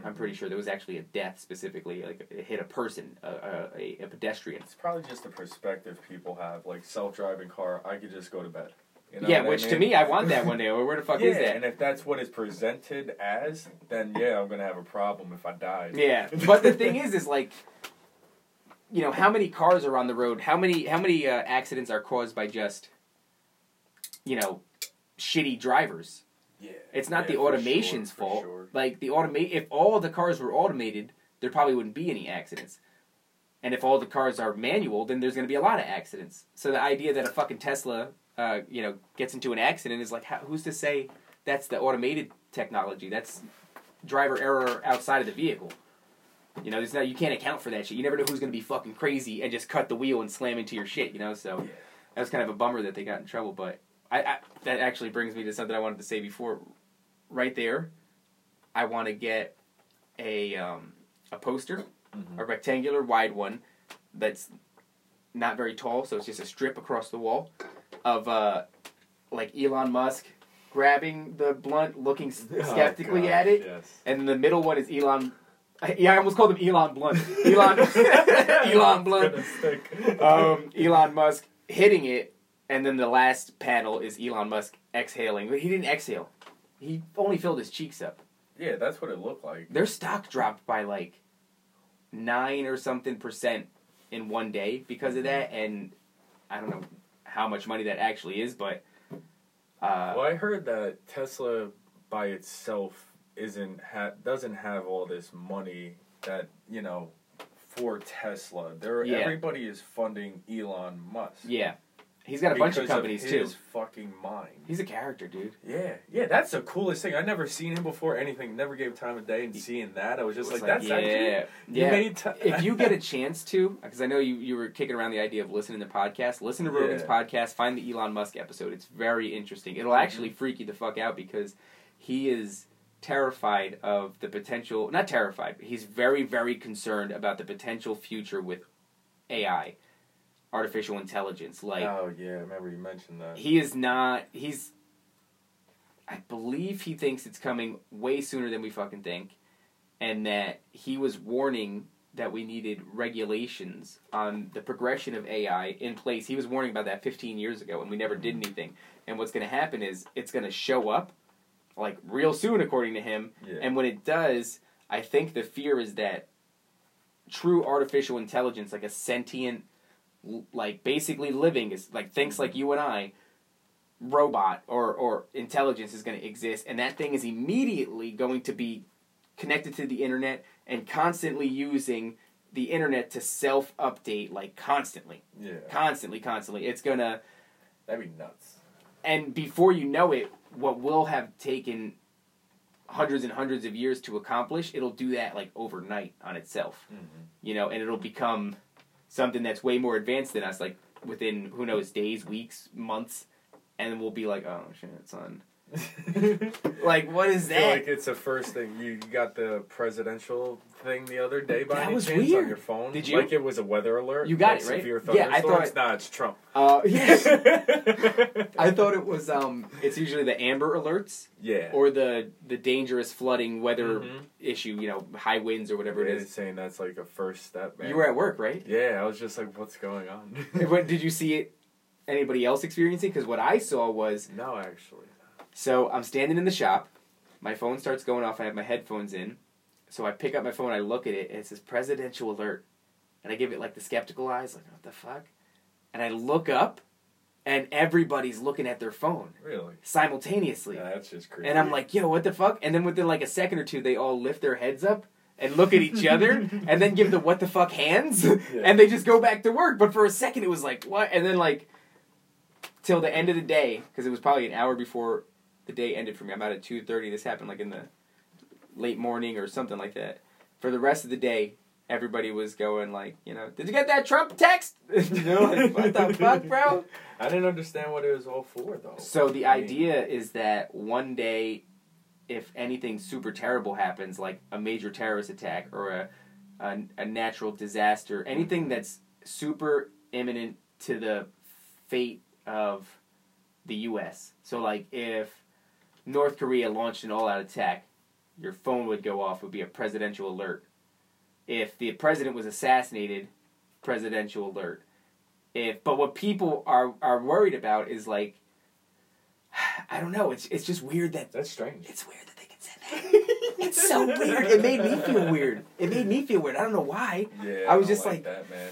I'm pretty sure there was actually a death specifically, like it hit a person, a, a, a, a pedestrian. It's probably just the perspective people have. Like self-driving car, I could just go to bed. You know yeah, what I which to me, I want that one day. Where the fuck yeah, is that? and if that's what is presented as, then yeah, I'm gonna have a problem if I die. Yeah, but the thing is, is like, you know, how many cars are on the road? How many how many uh, accidents are caused by just, you know, shitty drivers? Yeah, It's not yeah, the automation's sure, fault. sure. Like the automate, if all the cars were automated, there probably wouldn't be any accidents. And if all the cars are manual, then there's going to be a lot of accidents. So the idea that a fucking Tesla, uh, you know, gets into an accident is like, how, who's to say that's the automated technology? That's driver error outside of the vehicle. You know, there's no, you can't account for that shit. You never know who's going to be fucking crazy and just cut the wheel and slam into your shit. You know, so that was kind of a bummer that they got in trouble. But I, I that actually brings me to something I wanted to say before. Right there, I want to get a um, a poster, Mhm. a rectangular wide one that's not very tall, so it's just a strip across the wall of uh, like Elon Musk grabbing the blunt, looking s- (laughs) Oh, skeptically gosh, at it, Yes. and then the middle one is Elon. Yeah, I almost called him Elon Blunt. (laughs) Elon (laughs) Elon Blunt. Um, Elon Musk hitting it, and then the last panel is Elon Musk exhaling. But he didn't exhale. He only filled his cheeks up. yeah, that's what it looked like. Their stock dropped by like nine or something percent in one day because of that, and I don't know how much money that actually is, but uh, Well, I heard that Tesla by itself isn't ha- doesn't have all this money that you know for Tesla. There, Yeah. everybody is funding Elon Musk. yeah, he's got a bunch of companies too. his Fucking mind. He's a character, dude. Yeah, yeah, that's the coolest thing. I never seen him before. Anything, never gave time of day, and seeing that, I was just It's like, "That's yeah, actually you yeah. made ti- if you get a (laughs) chance to, because I know you, you were kicking around the idea of listening to podcasts, listen to Rogan's Yeah. podcast, find the Elon Musk episode. It's very interesting. It'll mm-hmm. actually freak you the fuck out because he is terrified of the potential, not terrified, but he's very, very concerned about the potential future with AI, artificial intelligence. Like, oh yeah, I remember you mentioned that. he is not, he's, I believe he thinks it's coming way sooner than we fucking think, and that he was warning that we needed regulations on the progression of AI in place. He was warning about that 15 years ago, and we never did mm-hmm. anything. And what's going to happen is it's going to show up like real soon, according to him. Yeah. And when it does, I think the fear is that true artificial intelligence, like a sentient, like basically living, is like thinks like you and I, robot or or intelligence is going to exist, and that thing is immediately going to be connected to the internet and constantly using the internet to self update, like constantly, yeah, constantly, constantly. It's gonna that'd be nuts. and before you know it, what will have taken hundreds and hundreds of years to accomplish, it'll do that like overnight on itself. Mm-hmm. You know, and it'll become something that's way more advanced than us, like within who knows days, weeks, months, and we'll be like, oh shit, son. (laughs) Like, what is that? like it's the first thing you got the presidential thing the other day by That any was chance weird. on your phone. Did you? Like it was a weather alert. You got like it, right? Severe Yeah, I thought- Nah, it's Trump. uh, yes. (laughs) I thought it was um. It's usually the Amber Alerts yeah. or the the dangerous flooding weather Mhm. issue. You know, high winds or whatever Yeah, it's saying that's like a first step. Man. You were at work, right? Yeah, I was just like, what's going on? (laughs) What did you see it? Anybody else experiencing? Because what I saw was no, actually. So I'm standing in the shop, my phone starts going off. I have my headphones in, so I pick up my phone. I look at it, and it says presidential alert, and I give it like the skeptical eyes, like what the fuck, and I look up, and everybody's looking at their phone Really? simultaneously, Yeah, that's just crazy. and I'm like, yo, what the fuck? And then within like a second or two, they all lift their heads up. And look at each other, (laughs) and then give the what the fuck hands, and they just go back to work. But for a second, it was like what? And then like till the end of the day, because it was probably an hour before the day ended for me. I'm out at two thirty. This happened like in the late morning or something like that. For the rest of the day, everybody was going like, you know, did you get that Trump text? (laughs) you know, like, what the fuck, bro? (laughs) I didn't understand what it was all for, though. So the I mean- idea is that one day, if anything super terrible happens, like a major terrorist attack or a a, a natural disaster, anything mm-hmm. that's super imminent to the fate of the U.S. So like if North Korea launched an all-out attack, your phone would go off. It would be a presidential alert. If the president was assassinated, presidential alert. If but what people are are worried about is like (sighs) I don't know. It's it's just weird that That's strange. it's weird that they can send that. it's so (laughs) weird. It made me feel weird. It made me feel weird. I don't know why. Yeah, I was don't just like- that, man.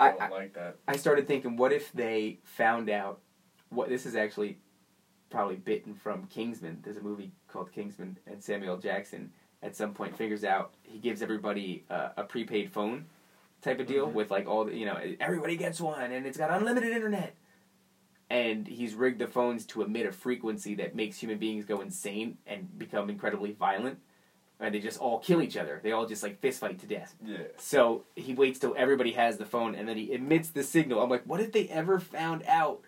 I, don't I like that. I started thinking, what if they found out what this is actually probably bitten from Kingsman. There's a movie called Kingsman, and Samuel Jackson at some point figures out he gives everybody uh, a prepaid phone type of deal Mhm. with like all the you know everybody gets one and it's got unlimited internet. And he's rigged the phones to emit a frequency that makes human beings go insane and become incredibly violent. And they just all kill each other. They all just like fist fight to death. Yeah. So he waits till everybody has the phone and then he emits the signal. I'm like, what if they ever found out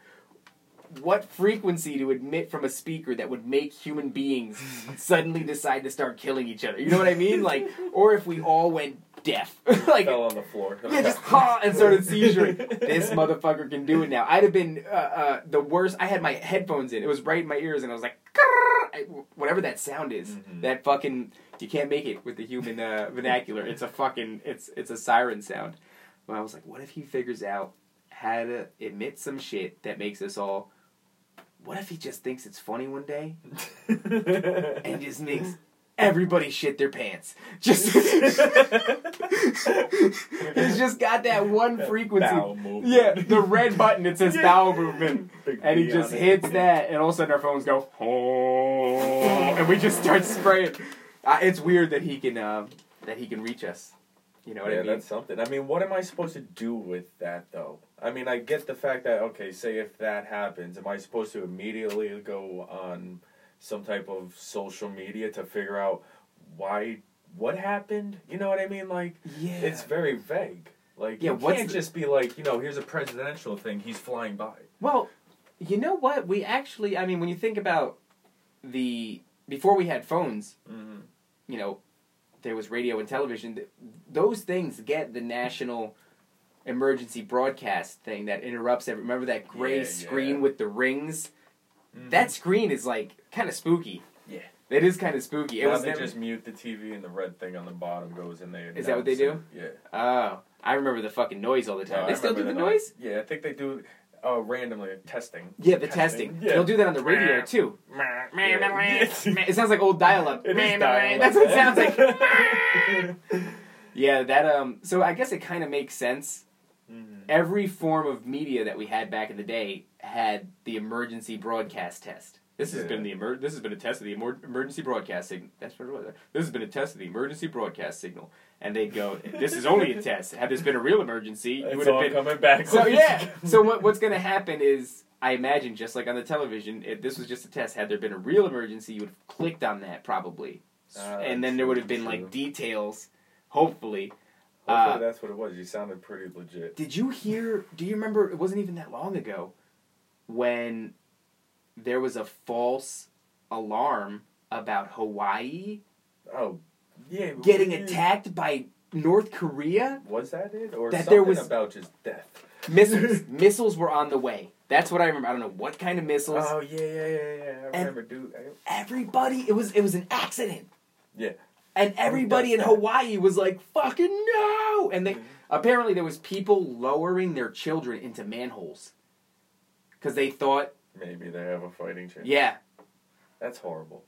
what frequency to emit from a speaker that would make human beings suddenly decide to start killing each other? You know what I mean? Like, or if we all went deaf. (laughs) like, Fell on the floor. (laughs) yeah, just ha and started seizuring. this motherfucker can do it now. I'd have been uh, uh, the worst. I had my headphones in. It was right in my ears, and I was like, I- whatever that sound is. Mhm. That fucking you can't make it with the human uh, vernacular. It's a fucking it's it's a siren sound. But I was like, what if he figures out how to emit some shit that makes us all. What if he just thinks it's funny one day (laughs) and just makes everybody shit their pants? Just (laughs) he's just got that one frequency. Bowel movement. Yeah, the red button it says bowel movement, (laughs) Big and he just hits that, and all of a sudden our phones go, oh, and we just start spraying. Uh, it's weird that he can uh, that he can reach us. You know what yeah, I mean? that's something. I mean, what am I supposed to do with that though? I mean, I get the fact that okay, say if that happens, am I supposed to immediately go on some type of social media to figure out why what happened? You know what I mean? Like yeah, it's very vague. Like Yeah, you can't the- just be like, you know, here's a presidential thing. He's flying by. Well, you know what? We actually, I mean, when you think about the before we had phones, Mm-hmm. you know, there was radio and television. th- Those things get the national emergency broadcast thing that interrupts every. Remember that gray Yeah, screen yeah. with the rings? That screen is like kind of spooky. Yeah. It is kind of spooky. It Now was they never, just mute the TV and the red thing on the bottom goes in there. Is that what they do? Yeah. Oh, I remember the fucking noise all the time. No, they still do the remember noise? Yeah, I think they do uh, randomly testing. Yeah, the testing. Yeah. They'll do that on the radio too. (laughs) It sounds like old dial-up. It is dial-up. That's what it sounds like. (laughs) (laughs) yeah, that um. So I guess it kind of makes sense. Mhm. Every form of media that we had back in the day had the emergency broadcast test. This has Yeah. been the emer- This has been a test of the emer- emergency broadcast signal. That's what it was. This has been a test of the emergency broadcast signal. And they'd go, "This is only a test. Had this been a real emergency, you It's would have all been coming back. so (laughs) yeah. So what what's going to happen is, I imagine, just like on the television, if this was just a test, had there been a real emergency, you would have clicked on that probably, Ah, and then there would have been true. like details. Hopefully, Hopefully uh, that's what it was. You sounded pretty legit. did you hear? Do you remember? It wasn't even that long ago, when there was a false alarm about Hawaii Oh, yeah. getting yeah. attacked by North Korea. Was that it, or That something there was- about just death? Missiles, (laughs) missiles were on the way. That's what I remember. I don't know what kind of missiles. Oh yeah, yeah, yeah, yeah. I And- remember, dude. I- everybody it was it was an accident Yeah. And everybody in hawaii was like fucking no and Mm-hmm. they apparently there was people lowering their children into manholes because they thought Maybe they have a fighting chance. yeah That's horrible.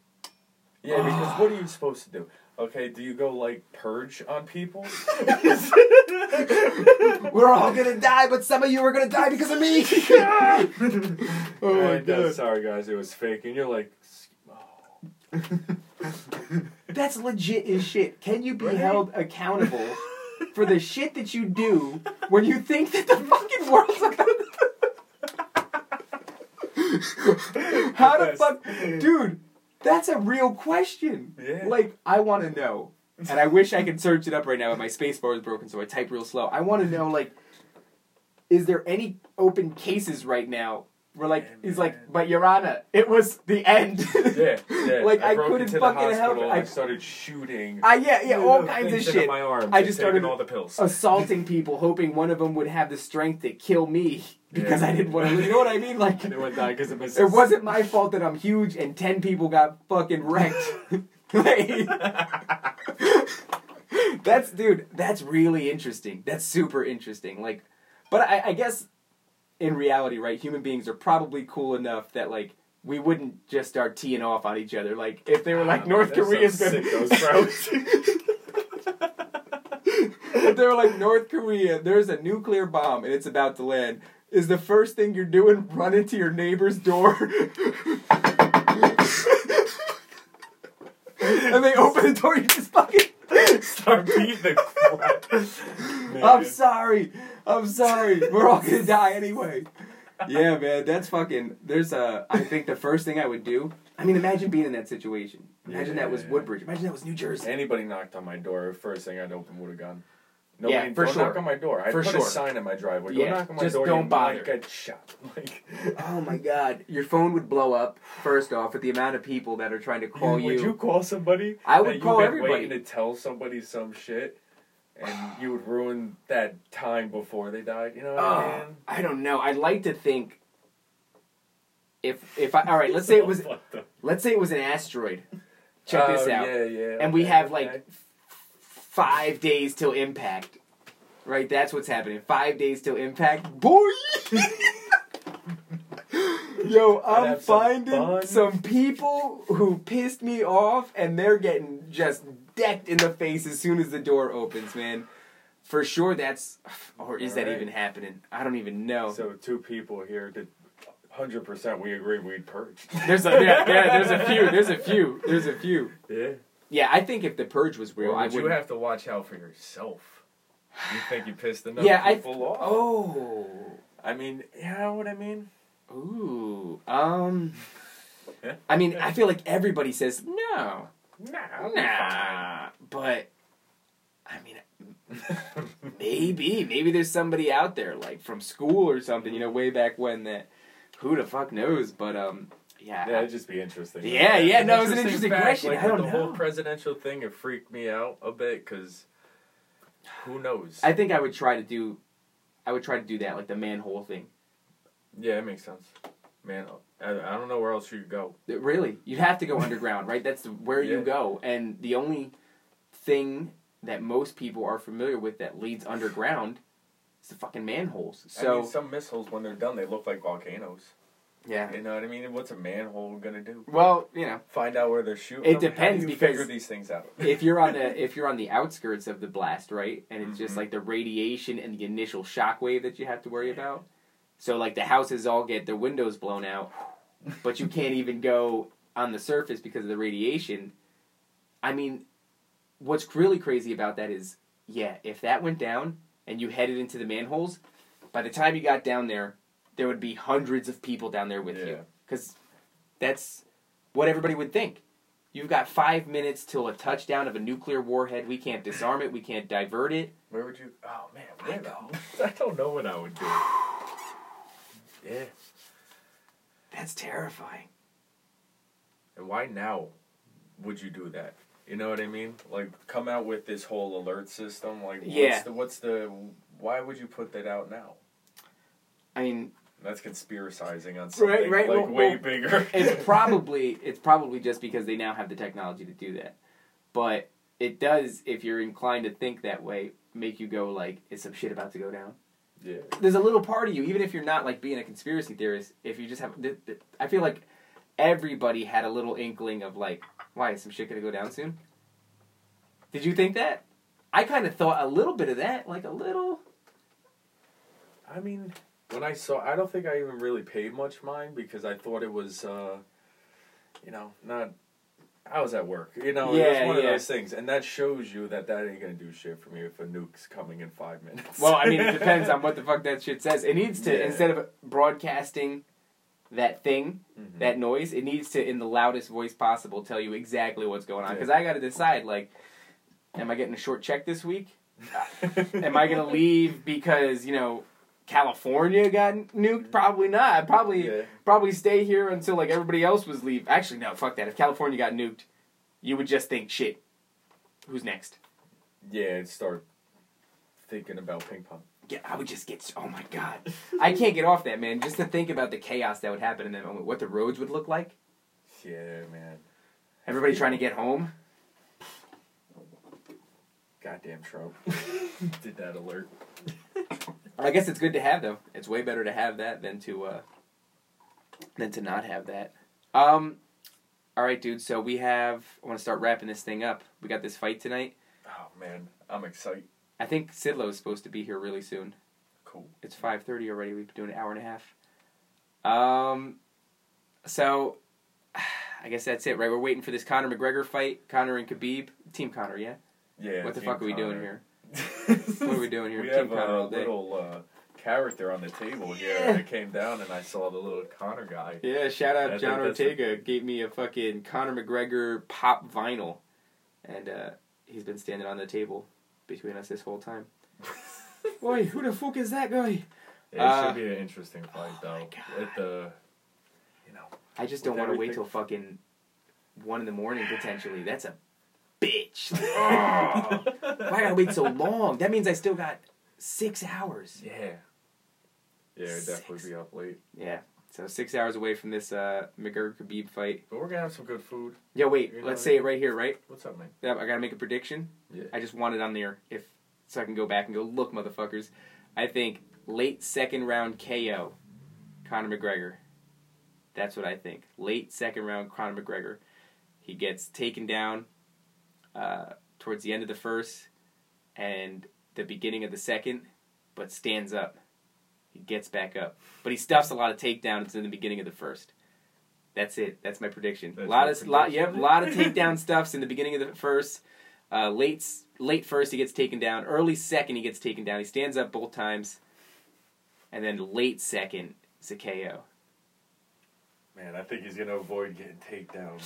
Yeah, because (sighs) what are you supposed to do? Okay, do you go like purge on people? (laughs) we're all gonna die but some of you are gonna die because of me (laughs) (laughs) oh my god sorry guys, it was fake, and you're like, oh. That's legit as shit can you be Right? held accountable for the shit that you do when you think that the fucking world's about (laughs) How the fuck, dude? That's a real question. Yeah. Like, I want to know, and I wish I could search it up right now, but my space bar is broken, so I type real slow. I want to know, like, is there any open cases right now where, like, Yeah, he's like, but Your Honor, it was the end. Yeah, yeah. (laughs) like I, broke couldn't fucking help it. I I, started shooting. I yeah yeah all kinds of shit. My arms I just started all the pills. assaulting people, hoping one of them would have the strength to kill me. because Yeah. I didn't want to. You know what I mean? Like Anyone die because of it wasn't my fault that I'm huge and ten people got fucking wrecked. (laughs) (laughs) That's dude. That's really interesting. That's super interesting. Like, but I, I guess in reality, right? Human beings are probably cool enough that like we wouldn't just start teeing off on each other. Like if they were like North Korea's gonna. (laughs) if they were like North Korea, there's a nuclear bomb and it's about to land. Is the first thing you're doing run into your neighbor's door? (laughs) and they open the door, you just fucking. (laughs) Start beating the crap. (laughs) I'm sorry. I'm sorry. We're all gonna die anyway. Yeah, man, that's fucking. There's a. I think the first thing I would do. I mean, imagine being in that situation. Imagine that was Yeah. Woodbridge. Imagine that was New Jersey. Anybody knocked on my door, first thing I'd open with a gun. Yeah, for don't sure. knock on my door. I'd For put sure. a sign in my driveway. Yeah, Don't knock on my just door. don't bother. might get shot. (laughs) Like, Oh my god, your phone would blow up. First off, with the amount of people that are trying to call you. would you call somebody? I would call everybody. Waiting to tell somebody some shit, and you would ruin that time before they died. You know what I Oh, mean? I don't know. I'd like to think if if I all right, let's say it (laughs) was let's say it was an asteroid. (laughs) Check this Oh, out. Yeah, yeah. And we okay, have okay. Five days till impact. Right, that's what's happening. Five days till impact, boy. (laughs) Yo, I'm some finding fun. some people who pissed me off, and they're getting just decked in the face as soon as the door opens, man. For sure, that's or is that Alright. even happening? I don't even know. So two people here did. Hundred percent, we agree we'd purge. There's a yeah, yeah, there's a few, there's a few, there's a few. Yeah. Yeah, I think if the purge was real, Or I would you have to watch out for yourself? You think you pissed enough yeah, I. people off? Oh. I mean, you know what I mean? Ooh. Um. I mean, I feel like everybody says no, Nah, nah, but I mean, maybe, maybe there's somebody out there like from school or something, you know, way back when that. Who the fuck knows? But um, yeah. Yeah, it'd just be interesting. Yeah, yeah, no, it was an interesting fact, question. Like I don't with the whole presidential thing, it freaked me out a bit because who knows? I think I would try to do, I would try to do that, like the manhole thing. yeah, it makes sense. Man, I, I don't know where else you could go. Uh, really, you'd have to go underground, right? That's the, where you go, and the only thing that most people are familiar with that leads underground is the fucking manholes. I So mean, some missiles, when they're done, they look like volcanoes. Yeah, You know what I mean? What's a manhole gonna do? well, you know, Find out where they're shooting. It them? depends How do you figure these things out. if you're on the (laughs) if you're on the outskirts of the blast, right, and it's just Mhm. like the radiation and the initial shock wave that you have to worry about. So like the houses all get their windows blown out, but you can't even go on the surface because of the radiation. I mean, what's really crazy about that is, yeah, if that went down and you headed into the manholes, by the time you got down there, there would be hundreds of people down there with you because that's what everybody would think. You've got five minutes till a touchdown of a nuclear warhead. We can't disarm it. We can't divert it. Where would you? Oh man, I where know. (laughs) I don't know what I would do. Yeah, That's terrifying. and why now would you do that? You know what I mean? Like, come out with this whole alert system. Like, what's Yeah. the what's the? Why would you put that out now? I mean, That's conspiracizing on something right, like well- way well, bigger. (laughs) it's probably it's probably just because they now have the technology to do that. But it does, if you're inclined to think that way, make you go like, "Is some shit about to go down?" yeah. There's a little part of you, even if you're not like being a conspiracy theorist. If you just have, th- th- I feel like everybody had a little inkling of like, "Why is some shit gonna go down soon?" Did you think that? I kind of thought a little bit of that, like a little. I mean, when I saw, I don't think I even really paid much mind because I thought it was, uh, you know, not. I was at work, you know. it Yeah, was one yeah. of those things, and that shows you that that ain't gonna do shit for me if a nuke's coming in five minutes. Well, I mean, it (laughs) depends on what the fuck that shit says. It needs to Yeah. instead of broadcasting that thing, Mhm. that noise, it needs to, in the loudest voice possible, tell you exactly what's going on. Because I got to decide, like, am I getting a short check this week? (laughs) Am I gonna leave because you know California got nuked? Probably not. I'd probably Yeah. probably stay here until like everybody else was leave. Actually, no, fuck that. If California got nuked, you would just think, shit, who's next? Yeah, and start thinking about ping pong. get, I would just get. Oh my god, I can't get off that man. Just to think about the chaos that would happen in that moment, what the roads would look like. Yeah, man. Everybody trying to get home. Goddamn Trump. (laughs) Did that alert. I guess it's good to have though. It's way better to have that than to uh, than to not have that. Um, all right, dude. So we have. I want to start wrapping this thing up. We got this fight tonight. Oh man, I'm excited. I think Sidlow is supposed to be here really soon. Cool. It's five thirty already. We've been doing an hour and a half. Um, so I guess that's it, right? We're waiting for this Conor McGregor fight. Conor and Khabib. Team Conor, yeah. Yeah. what the fuck are we doing here? (laughs) What are we doing here? we Team have Conor a all day. little uh, character on the table here. Yeah. And I came down and I saw the little Conor guy. Yeah, shout out think John that's a- Ortega. Gave me a fucking Conor McGregor pop vinyl, and uh, he's been standing on the table between us this whole time. (laughs) Boy, who the fuck is that guy? It Uh, should be an interesting fight oh though. my God. At the, you know, I just don't want to wait till fucking one in the morning potentially. That's a bitch. Ugh. (laughs) Why gotta wait so long? That means I still got six hours. yeah. Yeah, it'd definitely be up late. Yeah. So six hours away from this uh, McGregor Khabib fight. But we're gonna have some good food. Yo, wait. You know let's say it right here, right? What's up, man? Yeah, I gotta make a prediction. Yeah. I just want it on there if so I can go back and go look, motherfuckers. I think late second round KO, Conor McGregor. That's what I think. Late second round Conor McGregor. He gets taken down uh, towards the end of the first and the beginning of the second, but stands up. He gets back up, but he stuffs a lot of takedowns in the beginning of the first. That's it. That's my prediction. That's a lot of lot, prediction? yep, a lot of takedown stuffs in the beginning of the first. Uh, late late first he gets taken down. Early second he gets taken down. He stands up both times, and then late second it's a KO. Man, I think he's gonna avoid getting takedown.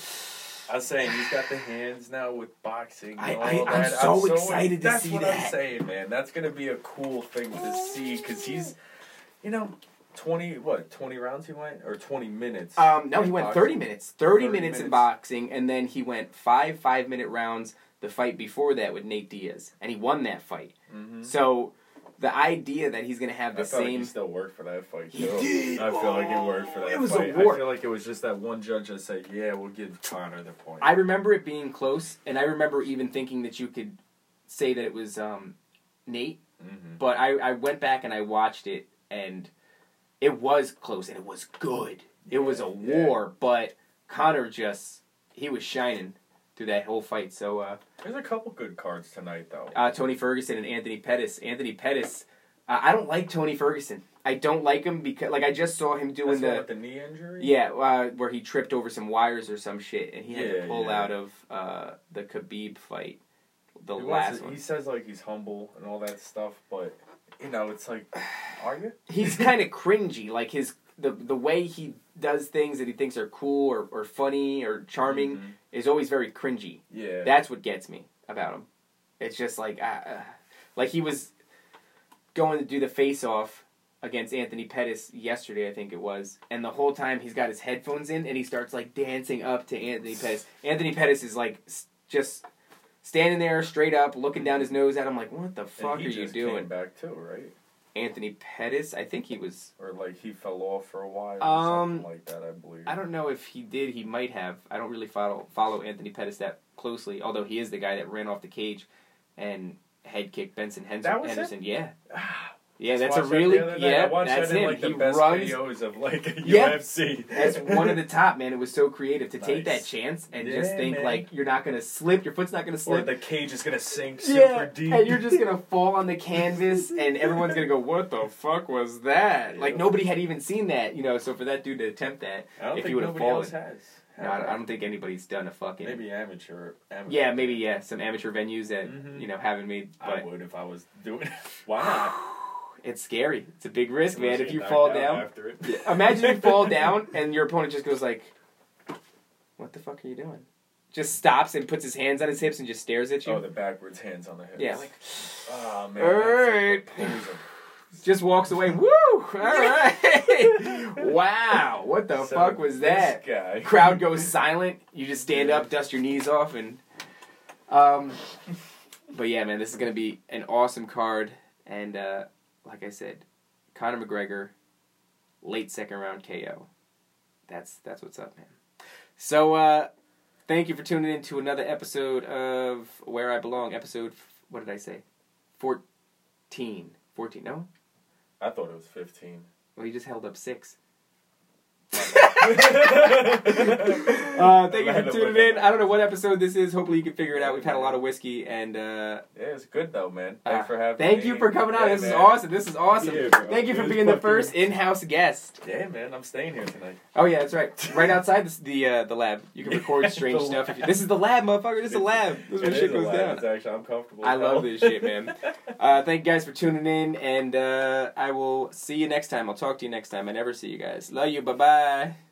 I was saying he's got the hands now with boxing. And I- all I- I'm that. so excited to see that. that's see what that. I'm saying, man. That's gonna be a cool thing to see because he's, you know, twenty what twenty rounds he went or twenty minutes. Um, no, he went boxing? thirty minutes. Thirty, 30 minutes, in boxing, and then he went five five minute rounds. The fight before that with Nate Diaz, and he won that fight. Mhm. So the idea that he's gonna have the I felt like same he still worked for that fight. He did. I feel like he worked for Oh, that it was a war. I feel like it was just that one judge that said, "Yeah, we'll give Conor the point." I remember it being close, and I remember even thinking that you could say that it was um, Nate. Mhm. But I, I went back and I watched it, and it was close, and it was good. It was a Yeah. war, but Conor just he was shining through that whole fight. So uh, There's a couple good cards tonight, though. uh, Tony Ferguson and Anthony Pettis. Anthony Pettis, uh, I don't like Tony Ferguson. I don't like him because like I just saw him doing That's the the knee injury. yeah uh, where he tripped over some wires or some shit, and he had to pull yeah. out of uh, the Khabib fight, the He last one. He says like he's humble and all that stuff, but you know, it's like, are you? he's (laughs) kind of cringy. Like his the the way he does things that he thinks are cool or, or funny or charming Mhm. is always very cringy. Yeah. That's what gets me about him. It's just like uh, like he was going to do the face off against Anthony Pettis yesterday, I think it was, and the whole time he's got his headphones in and he starts like dancing up to Anthony Pettis. Anthony Pettis is like s- just standing there straight up, looking down his nose at him, like, "What the fuck are you doing?" Back too, right? Anthony Pettis, I think he was Or like he fell off for a while, Um, something like that. I believe. I don't know if he did. He might have. I don't really follow follow Anthony Pettis that closely. Although he is the guy that ran off the cage and head kicked Benson Henderson. That was Henderson. Yeah, (sighs) Ah, yeah. That's a that really the other night. I yeah. watched That's that in him. like the he best runs. videos of like (laughs) Yeah. UFC. That's one of the top man. It was so creative to take that chance and just think man. like you're not gonna slip. Your foot's not gonna slip, Or the cage is gonna sink super yeah, deep, and you're just gonna (laughs) fall on the canvas, and everyone's gonna go, (laughs) "What the fuck was that?" Like nobody had even seen that, you know. So for that dude to attempt that, if he would have fallen, else has. no, I don't- think anybody's done a fucking Maybe amateur. amateur. Yeah, maybe yeah, some amateur venues that Mhm. you know haven't made, I would if I was doing it. Why not? (sighs) it's scary. It's a big risk, man. If you fall down, it. (laughs) imagine you fall (laughs) down and your opponent just goes like, "What the fuck are you doing?" Just stops and puts his hands on his hips and just stares at you. Oh, the backwards hands on the hips. yeah, like Oh man. All right. (laughs) just walks away. Woo! All right. wow, what the So fuck was that? This guy. Crowd goes silent. You just stand up, dust your knees off, and um. But yeah, man, this is gonna be an awesome card, and uh, like I said, Conor McGregor, late second round KO. That's that's what's up, man. So uh, thank you for tuning in to another episode of Where I Belong. Episode what did I say? Fourteen. Fourteen. No. I thought it was 15. Well, you just held up six. (laughs) (laughs) uh, thank you for tuning in. I don't know what episode this is. Hopefully, you can figure it out. We've had a lot of whiskey, and uh, Yeah, it's good though, man. Thanks uh, for having thank me. you for coming on. Yeah, this is awesome. This is awesome. Yeah, thank you for being the first in-house guest. Yeah, man, I'm staying here tonight. Oh yeah, that's right. (laughs) Right outside this, the uh, the lab. You can record strange stuff. If you, this is the lab, motherfucker. This is the lab. This is where shit goes down. It's actually, I'm comfortable. I love this shit, man. (laughs) Uh, thank you guys for tuning in, and uh, I will see you next time. I'll talk to you next time. I never see you guys. Love you. Bye bye.